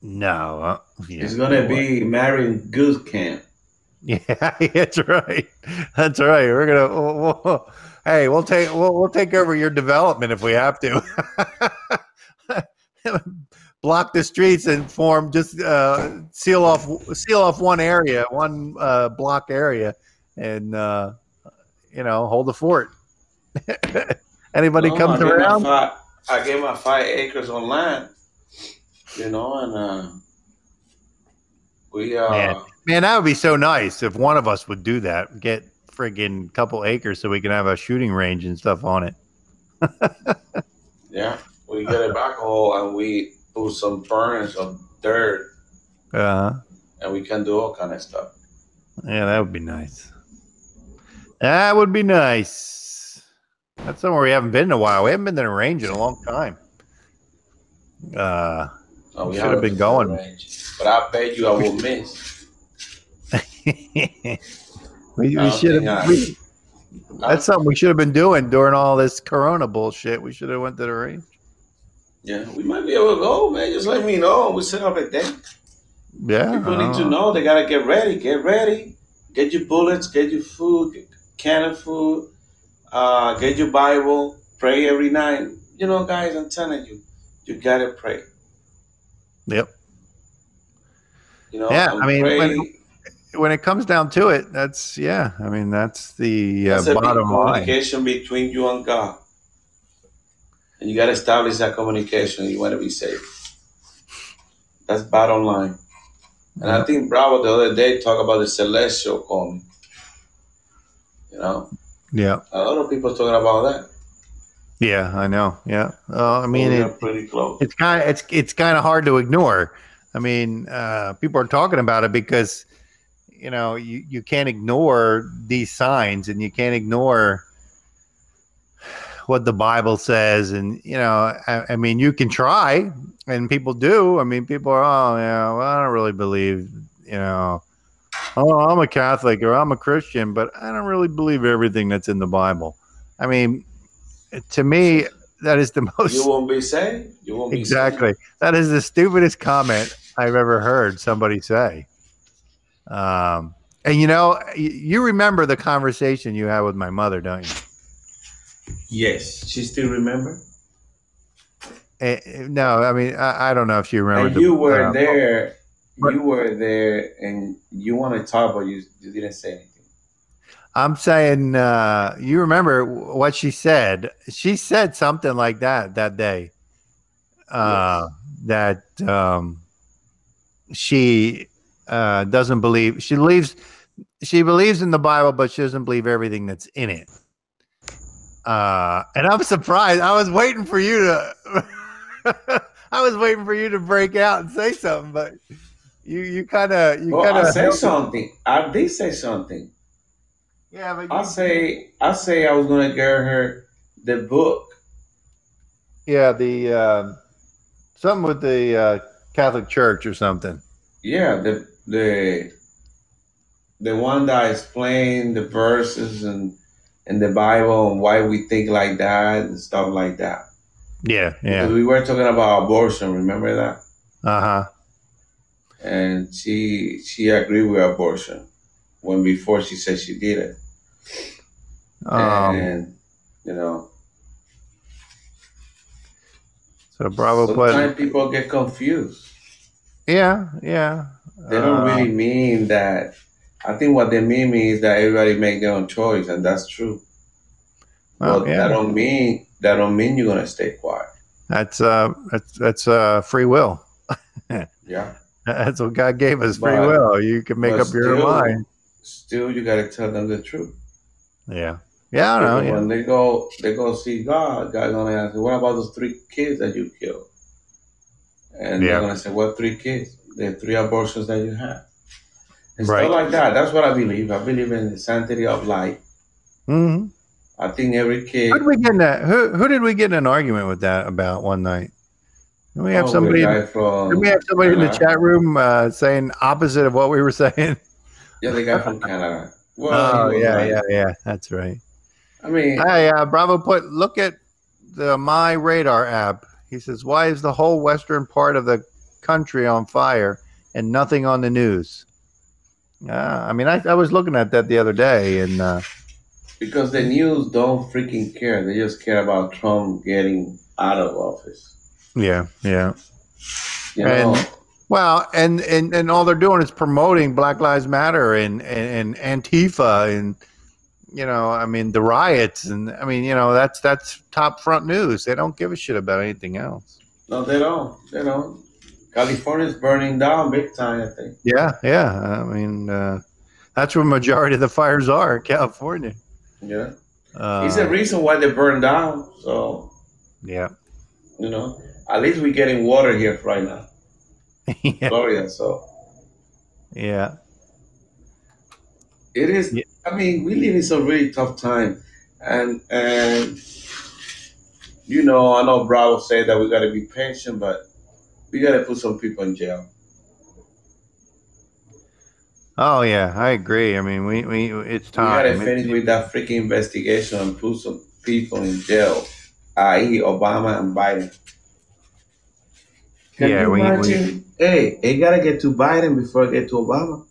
S1: no, uh, yeah.
S4: It's gonna be Marion Goose camp.
S1: Yeah, that's right. That's right. We're gonna. We'll, we'll- hey, we'll take we'll, we'll take over your development if we have to. Block the streets and form just uh, seal off seal off one area, one uh, block area, and uh, you know hold the fort. Anybody
S4: No,
S1: comes
S4: I
S1: around,
S4: Five, I gave my five acres on land, you know, and uh, we uh,
S1: Man. man, that would be so nice if one of us would do that. Get friggin' couple acres so we can have a shooting range and stuff on it.
S4: yeah, we get a backhoe and we put some furnace of dirt,
S1: Uh,
S4: and we can do all kind of stuff.
S1: Yeah, that would be nice. That would be nice. That's somewhere we haven't been in a while. We haven't been to the range in a long time. Uh,
S4: Oh, we
S1: Should have been going.
S4: range. but I bet you I will miss.
S1: we we should have. We- That's something we should have been doing during all this Corona bullshit. We should have went to the range.
S4: Yeah, we might be able to go, man. Just let me know. We set up a date.
S1: Yeah,
S4: People need to know they gotta get ready. Get ready. Get your bullets. Get your food. Get can of food. Uh, get your Bible. Pray every night. You know, guys, I'm telling you, you gotta pray.
S1: Yep.
S4: You know,
S1: Yeah, I mean, when- When it comes down to it, that's yeah. I mean, that's the uh,
S4: that's a
S1: bottom line.
S4: communication between you and God, and you gotta establish that communication. You want to be safe. That's bottom line. And I think Bravo the other day talked about the celestial coming. You know,
S1: Yeah,
S4: a lot of people talking about that.
S1: yeah, I know. Yeah, uh, I mean, it,
S4: pretty close.
S1: it's kind of it's it's kind of hard to ignore. I mean, uh, people are talking about it because you know you you can't ignore these signs and you can't ignore what the Bible says, and you know, I, I, mean, you can try, and people do. I mean, people are, oh, yeah, well, I don't really believe, you know, oh, I'm a Catholic or I'm a Christian, but I don't really believe everything that's in the Bible. I mean, to me, that is the most.
S4: You won't be saved. You won't
S1: exactly. That is the stupidest comment I've ever heard somebody say. Um, and you know, you remember the conversation you had with my mother, don't you?
S4: Yes, she still remember.
S1: Uh, no, I mean, I, I, don't know if she remembers.
S4: And you the, were uh, there. You were there, and you want to talk, but you you didn't say anything.
S1: I'm saying, uh, you remember what she said? She said something like that that day. Uh, yes. That um, she uh, doesn't believe. She believes. She believes in the Bible, but she doesn't believe everything that's in it. Uh, and I'm surprised. I was waiting for you to. I was waiting for you to break out and say something, but you you kind of you
S4: well,
S1: kind of
S4: say something. I did say something.
S1: Yeah, but
S4: I say I say I was gonna get her the book.
S1: Yeah, the uh, something with the uh, Catholic Church or something.
S4: Yeah, the the the one that explained the verses and in the Bible and why we think like that and stuff like that.
S1: Yeah, yeah.
S4: Because we were talking about abortion. Remember that?
S1: Uh huh.
S4: And she she agreed with abortion when before she said she did it. Um, and you know.
S1: So Bravo
S4: Sometimes put, people get confused.
S1: Yeah, yeah.
S4: They don't uh, really mean that I think what they mean is that everybody make their own choice, and that's true. Well, but yeah. that don't mean that don't mean you're gonna stay quiet.
S1: That's uh, that's that's uh, free will.
S4: yeah,
S1: that's what God gave us, free but, will. You can make up your mind.
S4: Still, you got to tell them the truth.
S1: Yeah, yeah, I know. Yeah.
S4: When they go, they go see God. God gonna ask, "What about those three kids that you killed?" And yeah. they're gonna say, "What three kids? The three abortions that you had." And right. stuff like that. That's what I believe. I believe in the sanctity of life.
S1: Mm-hmm.
S4: I think every kid.
S1: Who did we get in that? Who, who did we get in an argument with that about one night? Did we have oh, somebody? From, did we have somebody in the chat room uh, saying opposite of what we were saying?
S4: Yeah, the guy from Canada.
S1: Well, oh yeah, right. yeah, yeah. That's right.
S4: I mean,
S1: hey, uh, Bravo put look at the My Radar app. He says, "Why is the whole western part of the country on fire and nothing on the news?" Uh, I mean, I, I was looking at that the other day, and uh,
S4: because the news don't freaking care. They just care about Trump getting out of office.
S1: Yeah, yeah.
S4: You and,
S1: know, well, and, and and all they're doing is promoting Black Lives Matter and, and, and Antifa and you know, I mean the riots and I mean, you know, that's that's top front news. They don't give a shit about anything else.
S4: No, they don't. They don't. California is burning down big time. I think.
S1: Yeah, yeah. I mean, uh, that's where majority of the fires are, California.
S4: Yeah, uh, it's the reason why they burn down. So.
S1: Yeah.
S4: You know, at least we're getting water here right now. yeah. Florida, so.
S1: Yeah.
S4: It is. Yeah. I mean, we live in some really tough time, and and you know, I know Bravo said that we got to be patient, but we got to put some people in jail.
S1: Oh yeah, I agree. I mean, we we it's time.
S4: We got to finish with that freaking investigation and put some people in jail, i.e., Obama and Biden. Can yeah, we, we, Hey, it gotta get to Biden before it get to Obama.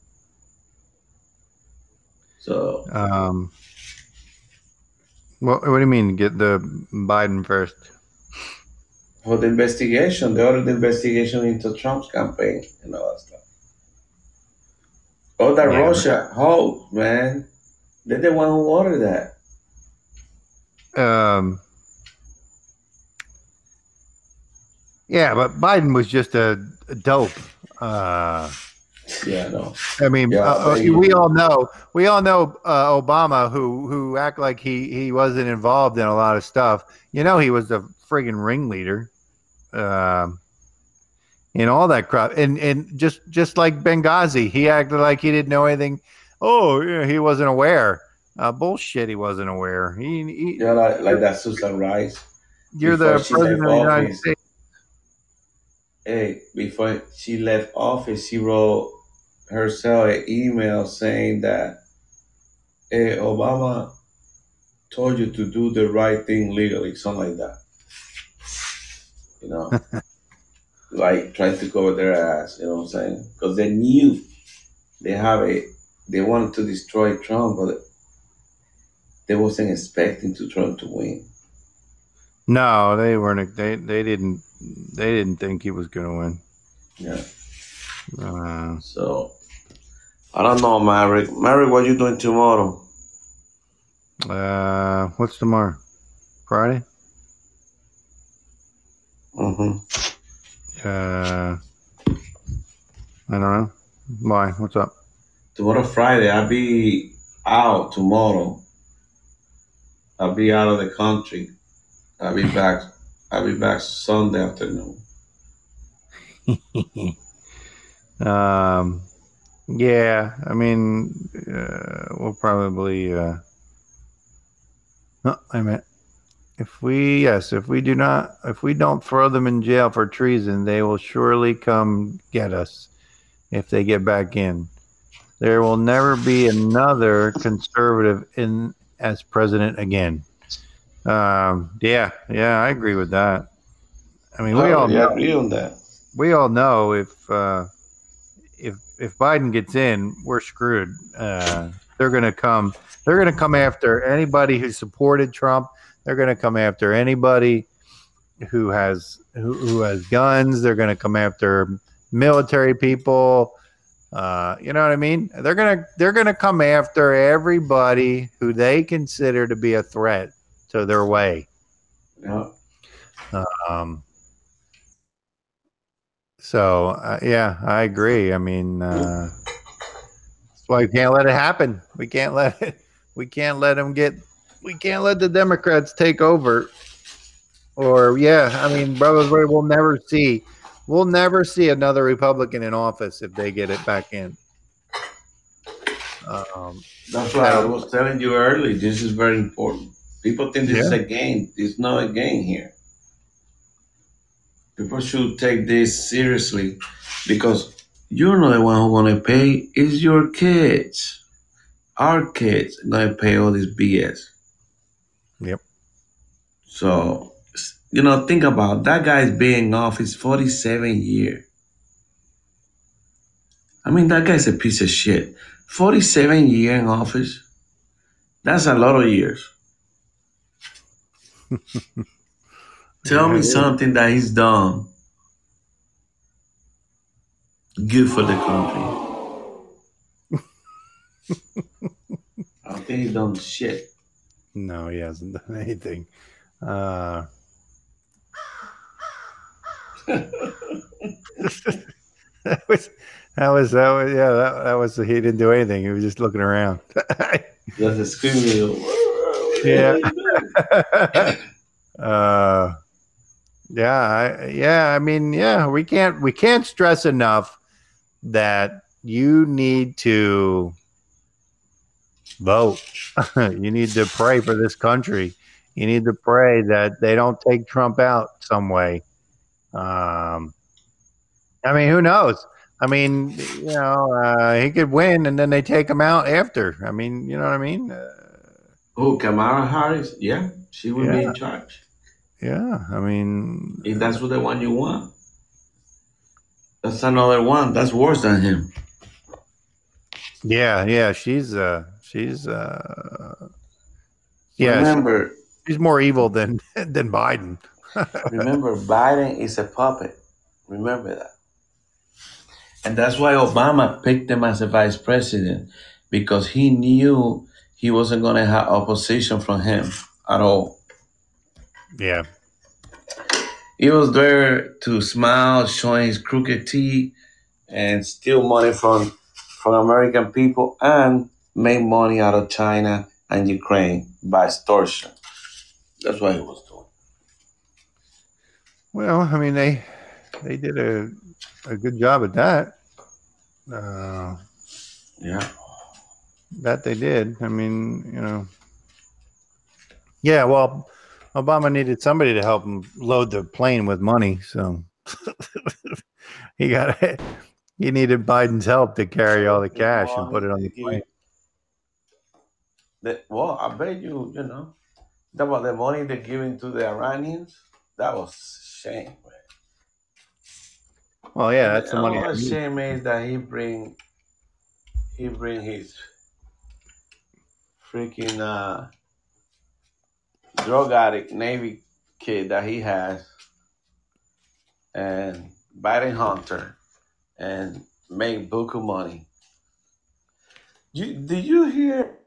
S4: So,
S1: um, what what do you mean? Get the Biden first?
S4: For the investigation. They ordered the investigation into Trump's campaign and all that stuff. Oh, that yeah. Russia, oh man, they're the one who ordered
S1: that. Um. Yeah, but Biden was just a, a dope. Uh,
S4: yeah, no. I
S1: mean, yeah, uh, we all know we all know uh, Obama, who who act like he he wasn't involved in a lot of stuff. You know, he was the friggin' ringleader um, and all that crap. And and just just like Benghazi, he acted like he didn't know anything. Oh, yeah, he wasn't aware. Uh, bullshit. He wasn't aware. He, he
S4: know, like, like that Susan Rice.
S1: you're the president of the United. States.
S4: Hey, before she left office, she wrote herself an email saying that hey, Obama told you to do the right thing legally, something like that. You know, like trying to cover their ass. You know what I'm saying? Because they knew they have a they wanted to destroy Trump, but they wasn't expecting to Trump to win.
S1: No, they weren't. They they didn't. They didn't think he was to win.
S4: Yeah.
S1: Uh,
S4: So I don't know, Maverick. Maverick, what you doing tomorrow?
S1: uh, what's tomorrow? Friday.
S4: Mm-hmm.
S1: Uh, I don't know. Why? What's up?
S4: Tomorrow Friday, I'll be out tomorrow. I'll be out of the country. I'll be back. I'll be back Sunday afternoon.
S1: um, yeah. I mean, uh, we'll probably. Uh, no, I meant if we yes, if we do not, if we don't throw them in jail for treason, they will surely come get us if they get back in. There will never be another conservative in as president again. Um, yeah, yeah, I agree with that. I mean, we all
S4: yeah,
S1: know
S4: agree on that.
S1: we all know if uh, if if Biden gets in, we're screwed. Uh, they're going to come. They're going to come after anybody who supported Trump. They're going to come after anybody who has who, who has guns. They're going to come after military people. Uh, you know what I mean? They're gonna they're gonna come after everybody who they consider to be a threat to their way.
S4: Yeah.
S1: Um, so uh, yeah, I agree. I mean, uh, that's why we can't let it happen. We can't let it. We can't let them get. We can't let the Democrats take over. Or yeah, I mean, brothers, we will never see. We'll never see another Republican in office if they get it back in. Um,
S4: That's why I was telling you early. This is very important. People think this is a game. It's not a game here. People should take this seriously because you're not the one who gonna pay. It's your kids. Our kids gonna pay all this BS. So you know, think about that guy's being off office 47 year. I mean, that guy's a piece of shit. 47 year in office. That's a lot of years. Tell
S1: Yeah,
S4: me something that he's done good for the country. I don't think he's done shit.
S1: no, he hasn't done anything. Uh, that was that was that was yeah that, that was he didn't do anything. He was just looking around.
S4: Just a screaming.
S1: Yeah. uh, yeah, I, yeah. I mean, yeah. We can't we can't stress enough that you need to vote. you need to pray for this country. You need to pray that they don't take Trump out some way. Um, I mean, who knows? I mean, you know, uh, he could win and then they take him out after. I mean, you know what I mean? Uh,
S4: Oh, Kamala Harris? Yeah, she will be in charge.
S1: yeah, I mean,
S4: If that's what the one you want. That's another one. That's worse than him.
S1: yeah, yeah. She's uh, she's uh, yeah,
S4: Remember,
S1: she's more evil than than Biden.
S4: remember, Biden is a puppet. Remember that. And that's why Obama picked him as a vice president because he knew he wasn't going to have opposition from him at all.
S1: Yeah,
S4: He was there to smile, showing his crooked teeth, and steal money from from American people and make money out of China and Ukraine by extortion. That's what he was doing.
S1: well, I mean they they did a a good job at that. Uh,
S4: Yeah.
S1: That they did. I mean, you know. Yeah, well, Obama needed somebody to help him load the plane with money, so he got it. he needed Biden's help to carry all the cash and put it on the plane.
S4: The, well, I bet you, you know, that was the money they're giving to the Iranians. That was shame, man.
S1: Well, yeah, that's the money.
S4: The shame is that he bring he bring his freaking uh drug addict Navy kid that he has and Biden Hunter and make book of money. You did you hear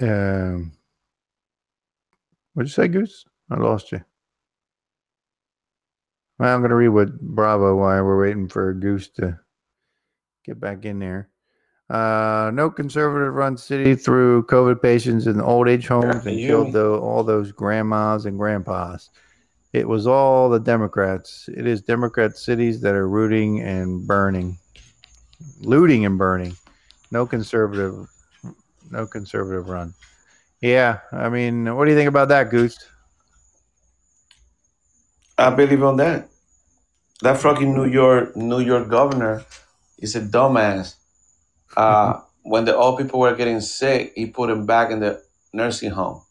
S1: Um, what'd you say, Goose? I lost you. Well, I'm going to read what Bravo while we're waiting for Goose to get back in there. Uh, no conservative run city through COVID patients in old age homes and killed the, all those grandmas and grandpas. It was all the Democrats. It is Democrat cities that are rooting and burning, looting and burning. No conservative, no conservative run. Yeah, I mean, what do you think about that, Goose?
S4: I believe on that. That fucking New York New York governor is a dumbass. Uh, when the old people were getting sick, he put them back in the nursing home,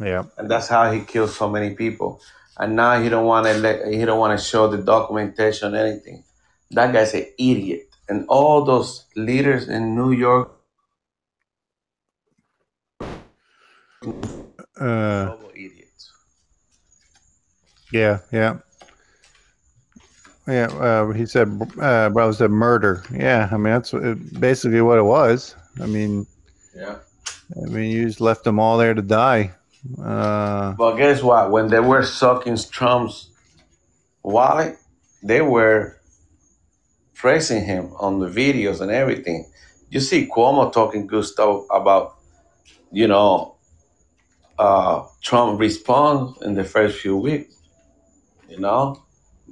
S1: Yeah,
S4: and that's how he killed so many people. And now he don't want to let he don't want to show the documentation or anything. That guy's an idiot. And all those leaders in New York,
S1: uh,
S4: idiots.
S1: yeah, yeah, yeah. Uh, he said, uh, "Bro, said murder." Yeah, I mean that's basically what it was. I mean,
S4: Yeah.
S1: I mean, you just left them all there to die. Uh,
S4: But guess what? When they were sucking Trump's wallet, they were praising him on the videos and everything. You see Cuomo talking good stuff about, you know, uh, Trump response in the first few weeks, you know,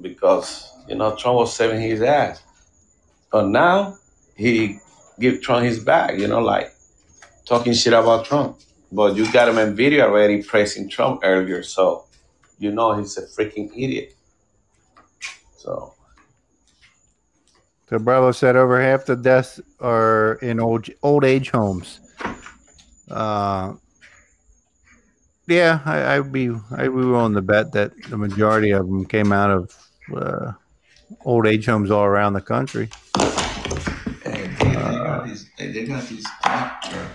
S4: because, you know, Trump was saving his ass. But now he give Trump his back, you know, like talking shit about Trump. But you got him in video already praising Trump earlier, so you know he's a freaking idiot. So
S1: so Bravo said over half the deaths are in old old age homes. Uh, yeah, I, I'd be I'd be willing to bet that the majority of them came out of uh, old age homes all around the country.
S4: Hey, they, they got this. They, got doctor.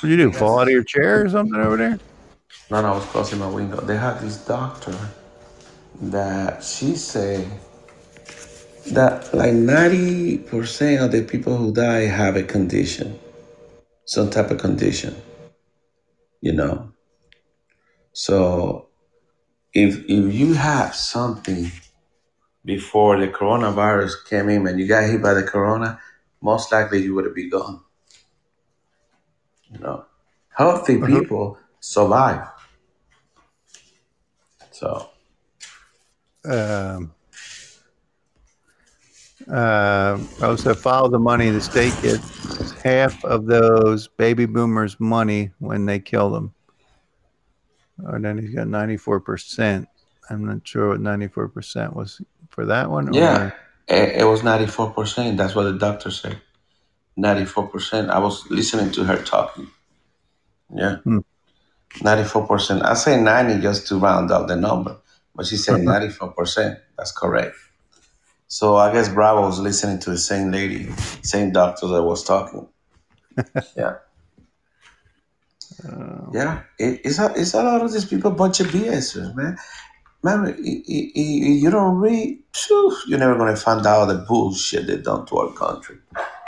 S1: What you do? Fall out of your chair or something over there?
S4: No, no, I was closing my window. They had this doctor that she said that like ninety percent of the people who die have a condition, some type of condition. You know. So if if you have something before the coronavirus came in and you got hit by the corona, most likely you would have been gone. You know, healthy
S1: Uh-huh.
S4: people survive. So
S1: Um, uh, also follow the money. The state gets half of those baby boomers' money when they kill them. Or then he's got ninety four percent. I'm not sure what ninety four percent was for that one.
S4: yeah,
S1: Or,
S4: it, it was ninety four percent. That's what the doctor said. Ninety four percent. I was listening to her talking. Yeah,
S1: Hmm.
S4: ninety four percent. I say ninety just to round up the number, but she said ninety four percent. That's correct. So I guess Bravo was listening to the same lady, same doctor that was talking. Yeah.
S1: Uh,
S4: Yeah, it, it's a it's a lot of these people bunch of BSers, man. Man, i- i- i- you don't read, phew, you're never gonna find out the bullshit they done to our country.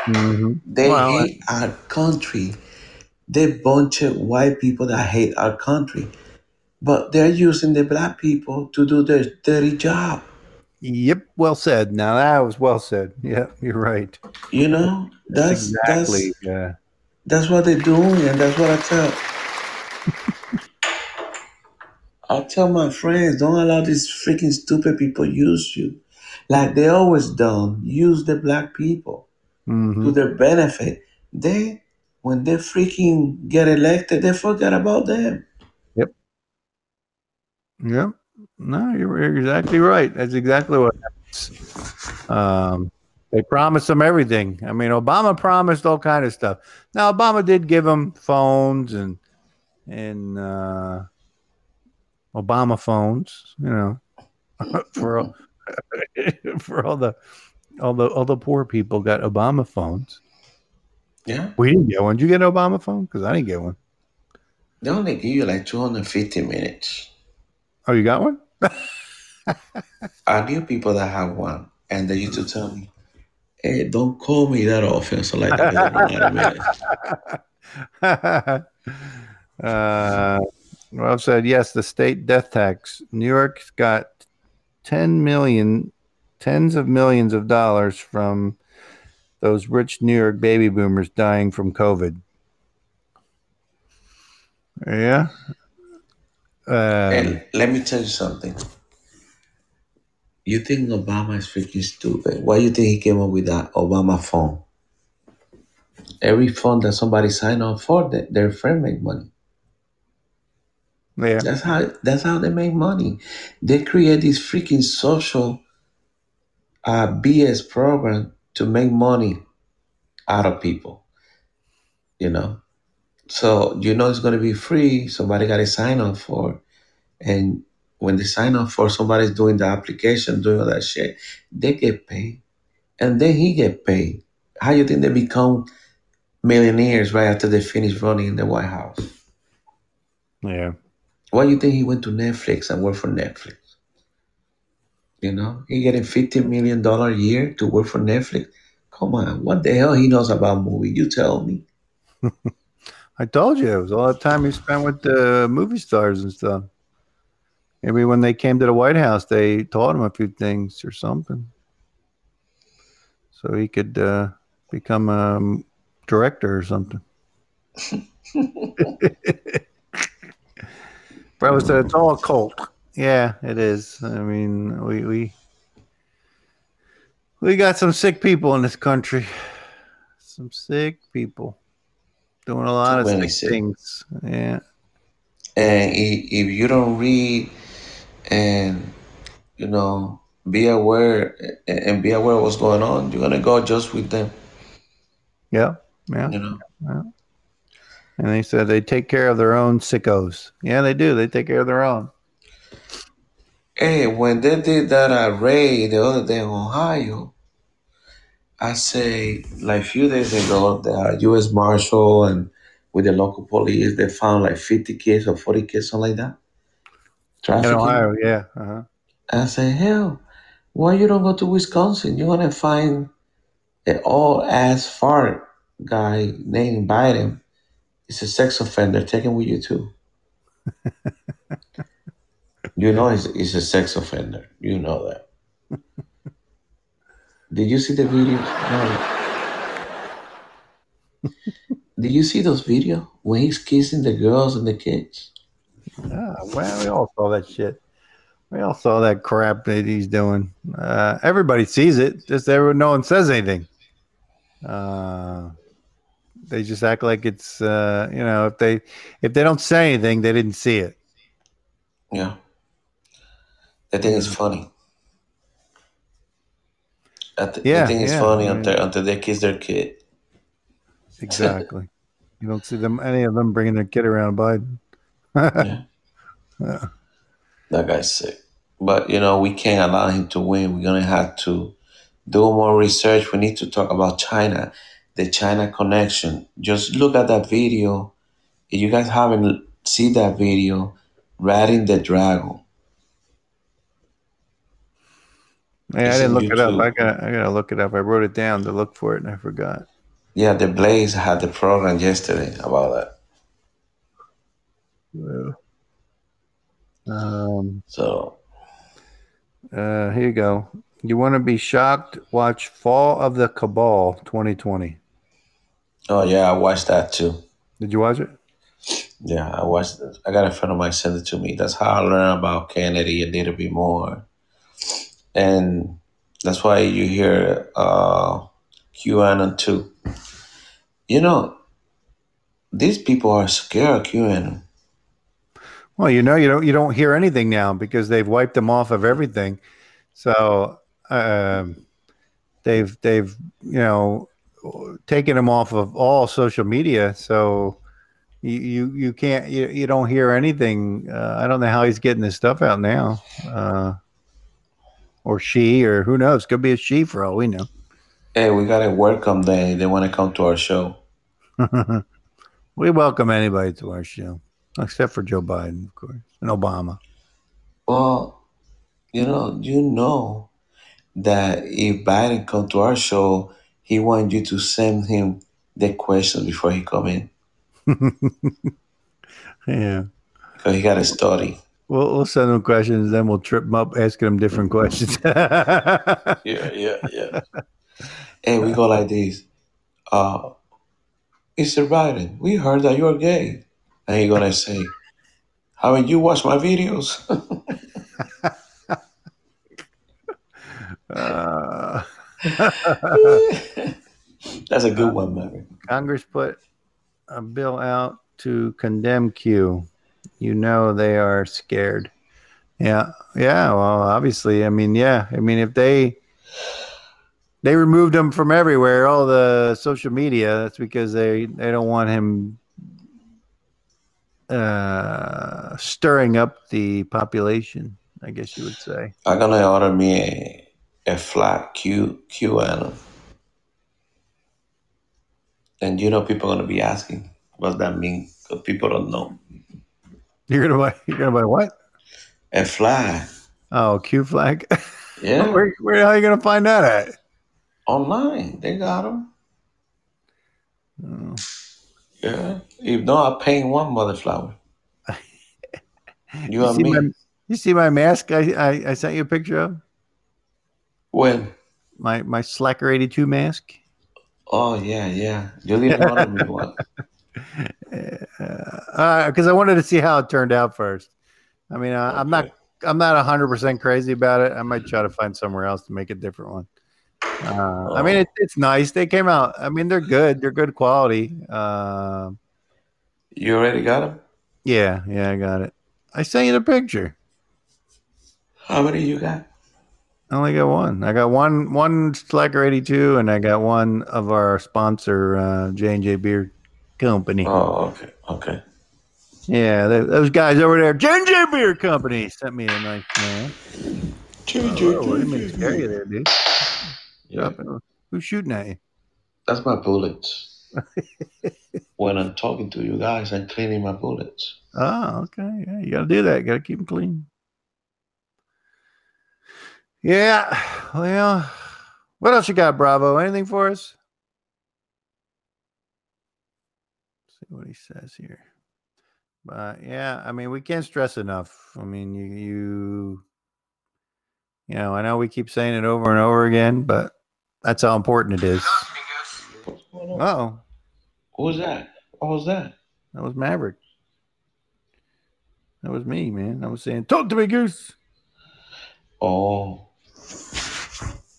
S1: mhm.
S4: They
S1: Well,
S4: hate our country. They bunch of white people that hate our country, but they're using the black people to do their dirty job.
S1: Yep, well said. Now that was well said. Yeah, you're right.
S4: You know,
S1: That's
S4: that's
S1: exactly.
S4: that's
S1: Yeah.
S4: That's what they're doing, and that's what I tell. I tell my friends, don't allow these freaking stupid people use you. Like they always done, use the black people.
S1: hmm
S4: to their benefit. They, when they freaking get elected, they forget about them.
S1: Yep. Yep. No, you're you're exactly right. That's exactly what happens. Um, they promised them everything. I mean, Obama promised all kind of stuff. Now, Obama did give them phones and and uh, Obama phones, you know, for all, for all the all the all the poor people got Obama phones.
S4: Yeah,
S1: We didn't get one. Did you get an Obama phone? Because I didn't get one.
S4: they only give you like 250 minutes.
S1: Oh, you got one?
S4: I knew people that have one, and they used to tell me, "Hey, don't call me that often." So like that, they run out of minutes.
S1: uh, Rob said, yes, the state death tax. New York's got 10 million, tens of millions of dollars from those rich New York baby boomers dying from COVID. Yeah. Um,
S4: And let me tell you something. You think Obama is freaking stupid? Why you think he came up with that Obama phone? Every phone that somebody signed up for, th- their friend make money.
S1: yeah.
S4: That's how that's how they make money. They create this freaking social uh, BS program to make money out of people. You know, so you know it's gonna be free. Somebody got to sign up for, and when they sign up for, somebody's doing the application, doing all that shit. They get paid, and then he get paid. How you think they become millionaires right after they finish running in the White House?
S1: Yeah.
S4: Why you think he went to Netflix and worked for Netflix? You know, he getting fifty million dollar a year to work for Netflix. Come on, what the hell he knows about movie? You tell me.
S1: I told you it was all the time he spent with the movie stars and stuff. Maybe when they came to the White House, they taught him a few things or something, so he could uh, become a um, director or something. Bro said it's all a cult. Yeah, it is. I mean, we we we got some sick people in this country. Some sick people doing a lot of
S4: Too many
S1: sick
S4: sick.
S1: things. Yeah.
S4: And if you don't read and you know be aware and be aware of what's going on, you're gonna go just with them.
S1: Yeah. Yeah.
S4: You know.
S1: And they said they take care of their own sickos. Yeah, they do. They take care of their own.
S4: Hey, when they did that uh, raid the other day in Ohio, I say like a few days ago, the U.S. Marshal and with the local police, they found like 50 kids or 40 kids, something like that.
S1: In
S4: Trafficking.
S1: Ohio, yeah. Uh-huh.
S4: I say, hell, why you don't go to Wisconsin? You're gonna find an old ass fart guy named Biden. He's a sex offender. Take him with you too. you know he's, he's a sex offender. You know that. Did you see the video? No. Did you see those videos when he's kissing the girls and the kids?
S1: Yeah, well, we all saw that shit. We all saw that crap that he's doing. Uh, everybody sees it. Just everyone, no one says anything. Uh, they just act like it's uh, you know if they if they don't say anything, they didn't see it.
S4: Yeah. They think it's funny. I th-
S1: Yeah,
S4: they think it's
S1: yeah,
S4: funny until, until they kiss their kid.
S1: Exactly. you don't see them any of them bringing their kid around Biden.
S4: Yeah. That guy's sick. But you know, we can't allow him to win. We're gonna have to do more research. We need to talk about China, the China connection. Just look at that video. If you guys haven't seen that video, riding the dragon.
S1: Yeah, I didn't look it up. I got I gotta look it up. I wrote it down to look for it and I forgot.
S4: Yeah, the Blaze had the program yesterday about that.
S1: Um,
S4: So
S1: uh, here you go. You want to be shocked? Watch Fall of the Cabal 2020.
S4: oh yeah, I watched that too.
S1: Did you watch it?
S4: Yeah, I watched it. I got a friend of mine send it to me. That's how I learned about Kennedy a little bit more. And that's why you hear uh, QAnon too. You know, these people are scared of QAnon.
S1: Well, you know, you don't you don't hear anything now because they've wiped them off of everything. So um, they've they've you know taken them off of all social media. So you you, you can't you, you don't hear anything. Uh, I don't know how he's getting this stuff out now, uh, or she, or who knows? Could be a she for all we know.
S4: Hey, we got a welcome day. They want to come to our show.
S1: we welcome anybody to our show, except for Joe Biden, of course, and Obama.
S4: Well, you know, you know that if Biden come to our show, he want you to send him the questions before he come in
S1: yeah.
S4: because he got a story.
S1: We'll, we'll send him questions, then we'll trip him up asking him different questions.
S4: Yeah, yeah, yeah. hey, we go like this. Uh, Mr. Biden, we heard that you're gay. And he gonna say, haven't you watched my videos?
S1: uh,
S4: That's a good one, Maverick.
S1: Congress put a bill out to condemn Q. You know they are scared. Yeah, yeah. Well, obviously, I mean, yeah. I mean, if they they removed him from everywhere, all the social media, that's because they they don't want him uh, stirring up the population. I guess you would say.
S4: I'm gonna order me a, a flat Q QAnon. And you know people are gonna be asking, what's that mean? Because people don't know.
S1: You're gonna buy. You're gonna buy what?
S4: A flag.
S1: Oh, Q flag.
S4: Yeah.
S1: where where the hell are you gonna find that at?
S4: Online. They got them.
S1: Oh.
S4: Yeah. If not, I paint one mother flower. You
S1: You
S4: and
S1: see,
S4: me.
S1: my, you see my mask I, I, I sent you a picture of?
S4: When?
S1: My my Slacker 82 mask?
S4: Oh yeah, yeah. You didn't order me one.
S1: Because I wanted to see how it turned out first. I mean, uh, I'm not I'm not 100% crazy about it. I might try to find somewhere else to make a different one. Uh, I mean,
S4: Oh.
S1: it, it's nice. They came out. I mean, they're good. They're good quality. Uh,
S4: You already got them?
S1: yeah, yeah, I got it. I sent you the picture.
S4: How many you got?
S1: I only got one. I got one one Slacker 82, and I got one of our sponsor, uh, J and J Beer Company.
S4: Oh, okay, okay.
S1: Yeah, th- those guys over there, J and J Beer Company, sent me a nice man. Oh, what do you mean scare you there, dude?
S4: Yeah,
S1: uh, Who's shooting at you?
S4: that's my bullets. when I'm talking to you guys, I'm cleaning my bullets.
S1: Oh, okay. Yeah, you got to do that. Got to keep them clean. Yeah. Well, what else you got, Bravo? Anything for us? see what he says here. But yeah, I mean, we can't stress enough. I mean, you, you, you know, I know we keep saying it over and over again, but that's how important it is.
S4: What's going on?
S1: Oh,
S4: what was that? What was that?
S1: that was Maverick. That was me, man. I was saying, talk to me, Goose.
S4: Oh,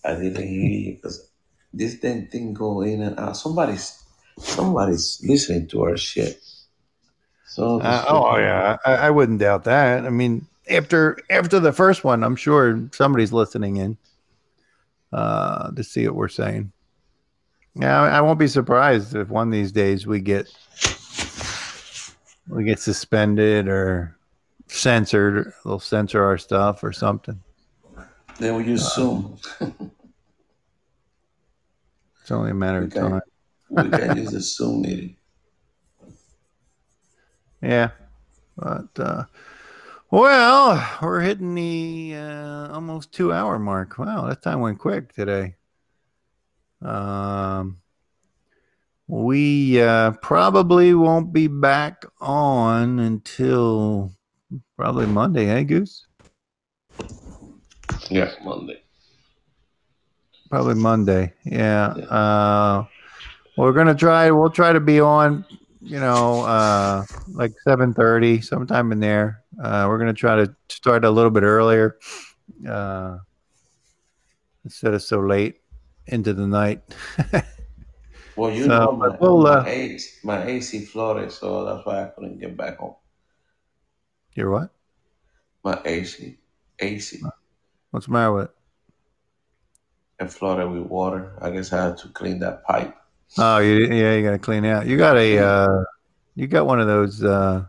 S4: I didn't hear you because this damn thing go in and out. Somebody's somebody's listening to our shit. So
S1: Uh, oh yeah, I, I wouldn't doubt that. I mean, after after the first one, I'm sure somebody's listening in uh, to see what we're saying. Yeah, I, won't be surprised if one of these days we get we get suspended or censored. They'll censor our stuff or something.
S4: Then we use Zoom.
S1: It's only a matter of time.
S4: We can use the Zoom meeting.
S1: Yeah, but uh, well, we're hitting the uh, almost two hour mark. Wow, that time went quick today. Um, we uh, probably won't be back on until probably Monday, hey Goose?
S4: Yeah, Monday.
S1: Probably Monday. Yeah.
S4: Yeah.
S1: Uh, we're gonna try. We'll try to be on. You know, uh, like seven thirty, sometime in there. Uh, we're gonna try to start a little bit earlier, uh, instead of so late. into the night.
S4: Well, you
S1: So,
S4: know, my,
S1: we'll, uh,
S4: my, AC, my AC flooded, so that's why I couldn't get back home.
S1: You're what?
S4: My AC, AC,
S1: What's the matter with it?
S4: it flooded with water. I guess I had to clean that pipe.
S1: Oh, you, yeah, you got to clean out. You got a, uh, you got one of those uh,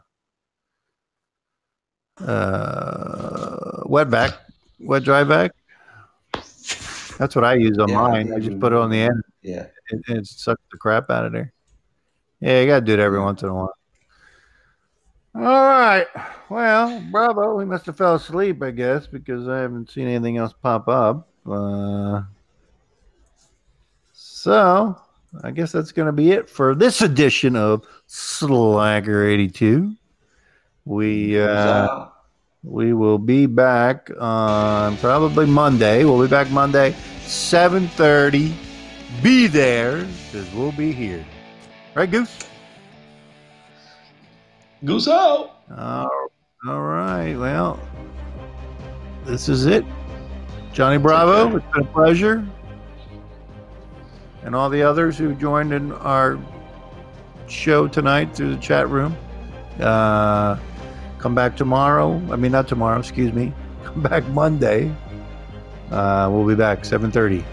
S1: uh, wet back, wet dry back. That's what I use on
S4: Yeah,
S1: mine. I just put it on the end.
S4: Yeah.
S1: and, and it sucks the crap out of there. Yeah, you got to do it every once in a while. All right. Well, bravo. We must have fell asleep, I guess, because I haven't seen anything else pop up. Uh, so I guess that's going to be it for this edition of Slacker 82. We uh, we will be back on probably Monday. We'll be back Monday, 7:30. Be there because we'll be here. Right, Goose?
S4: goose out.
S1: all all right. Well, this is it. Johnny Bravo,
S4: Okay.
S1: it's been a pleasure. And all the others who joined in our show tonight through the chat room. Uh, come back tomorrow. I mean, not tomorrow, excuse me. Come back Monday. Uh, we'll be back 7.30.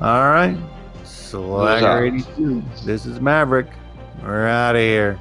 S1: All right. Slacker 82. This is Maverick. We're out of here.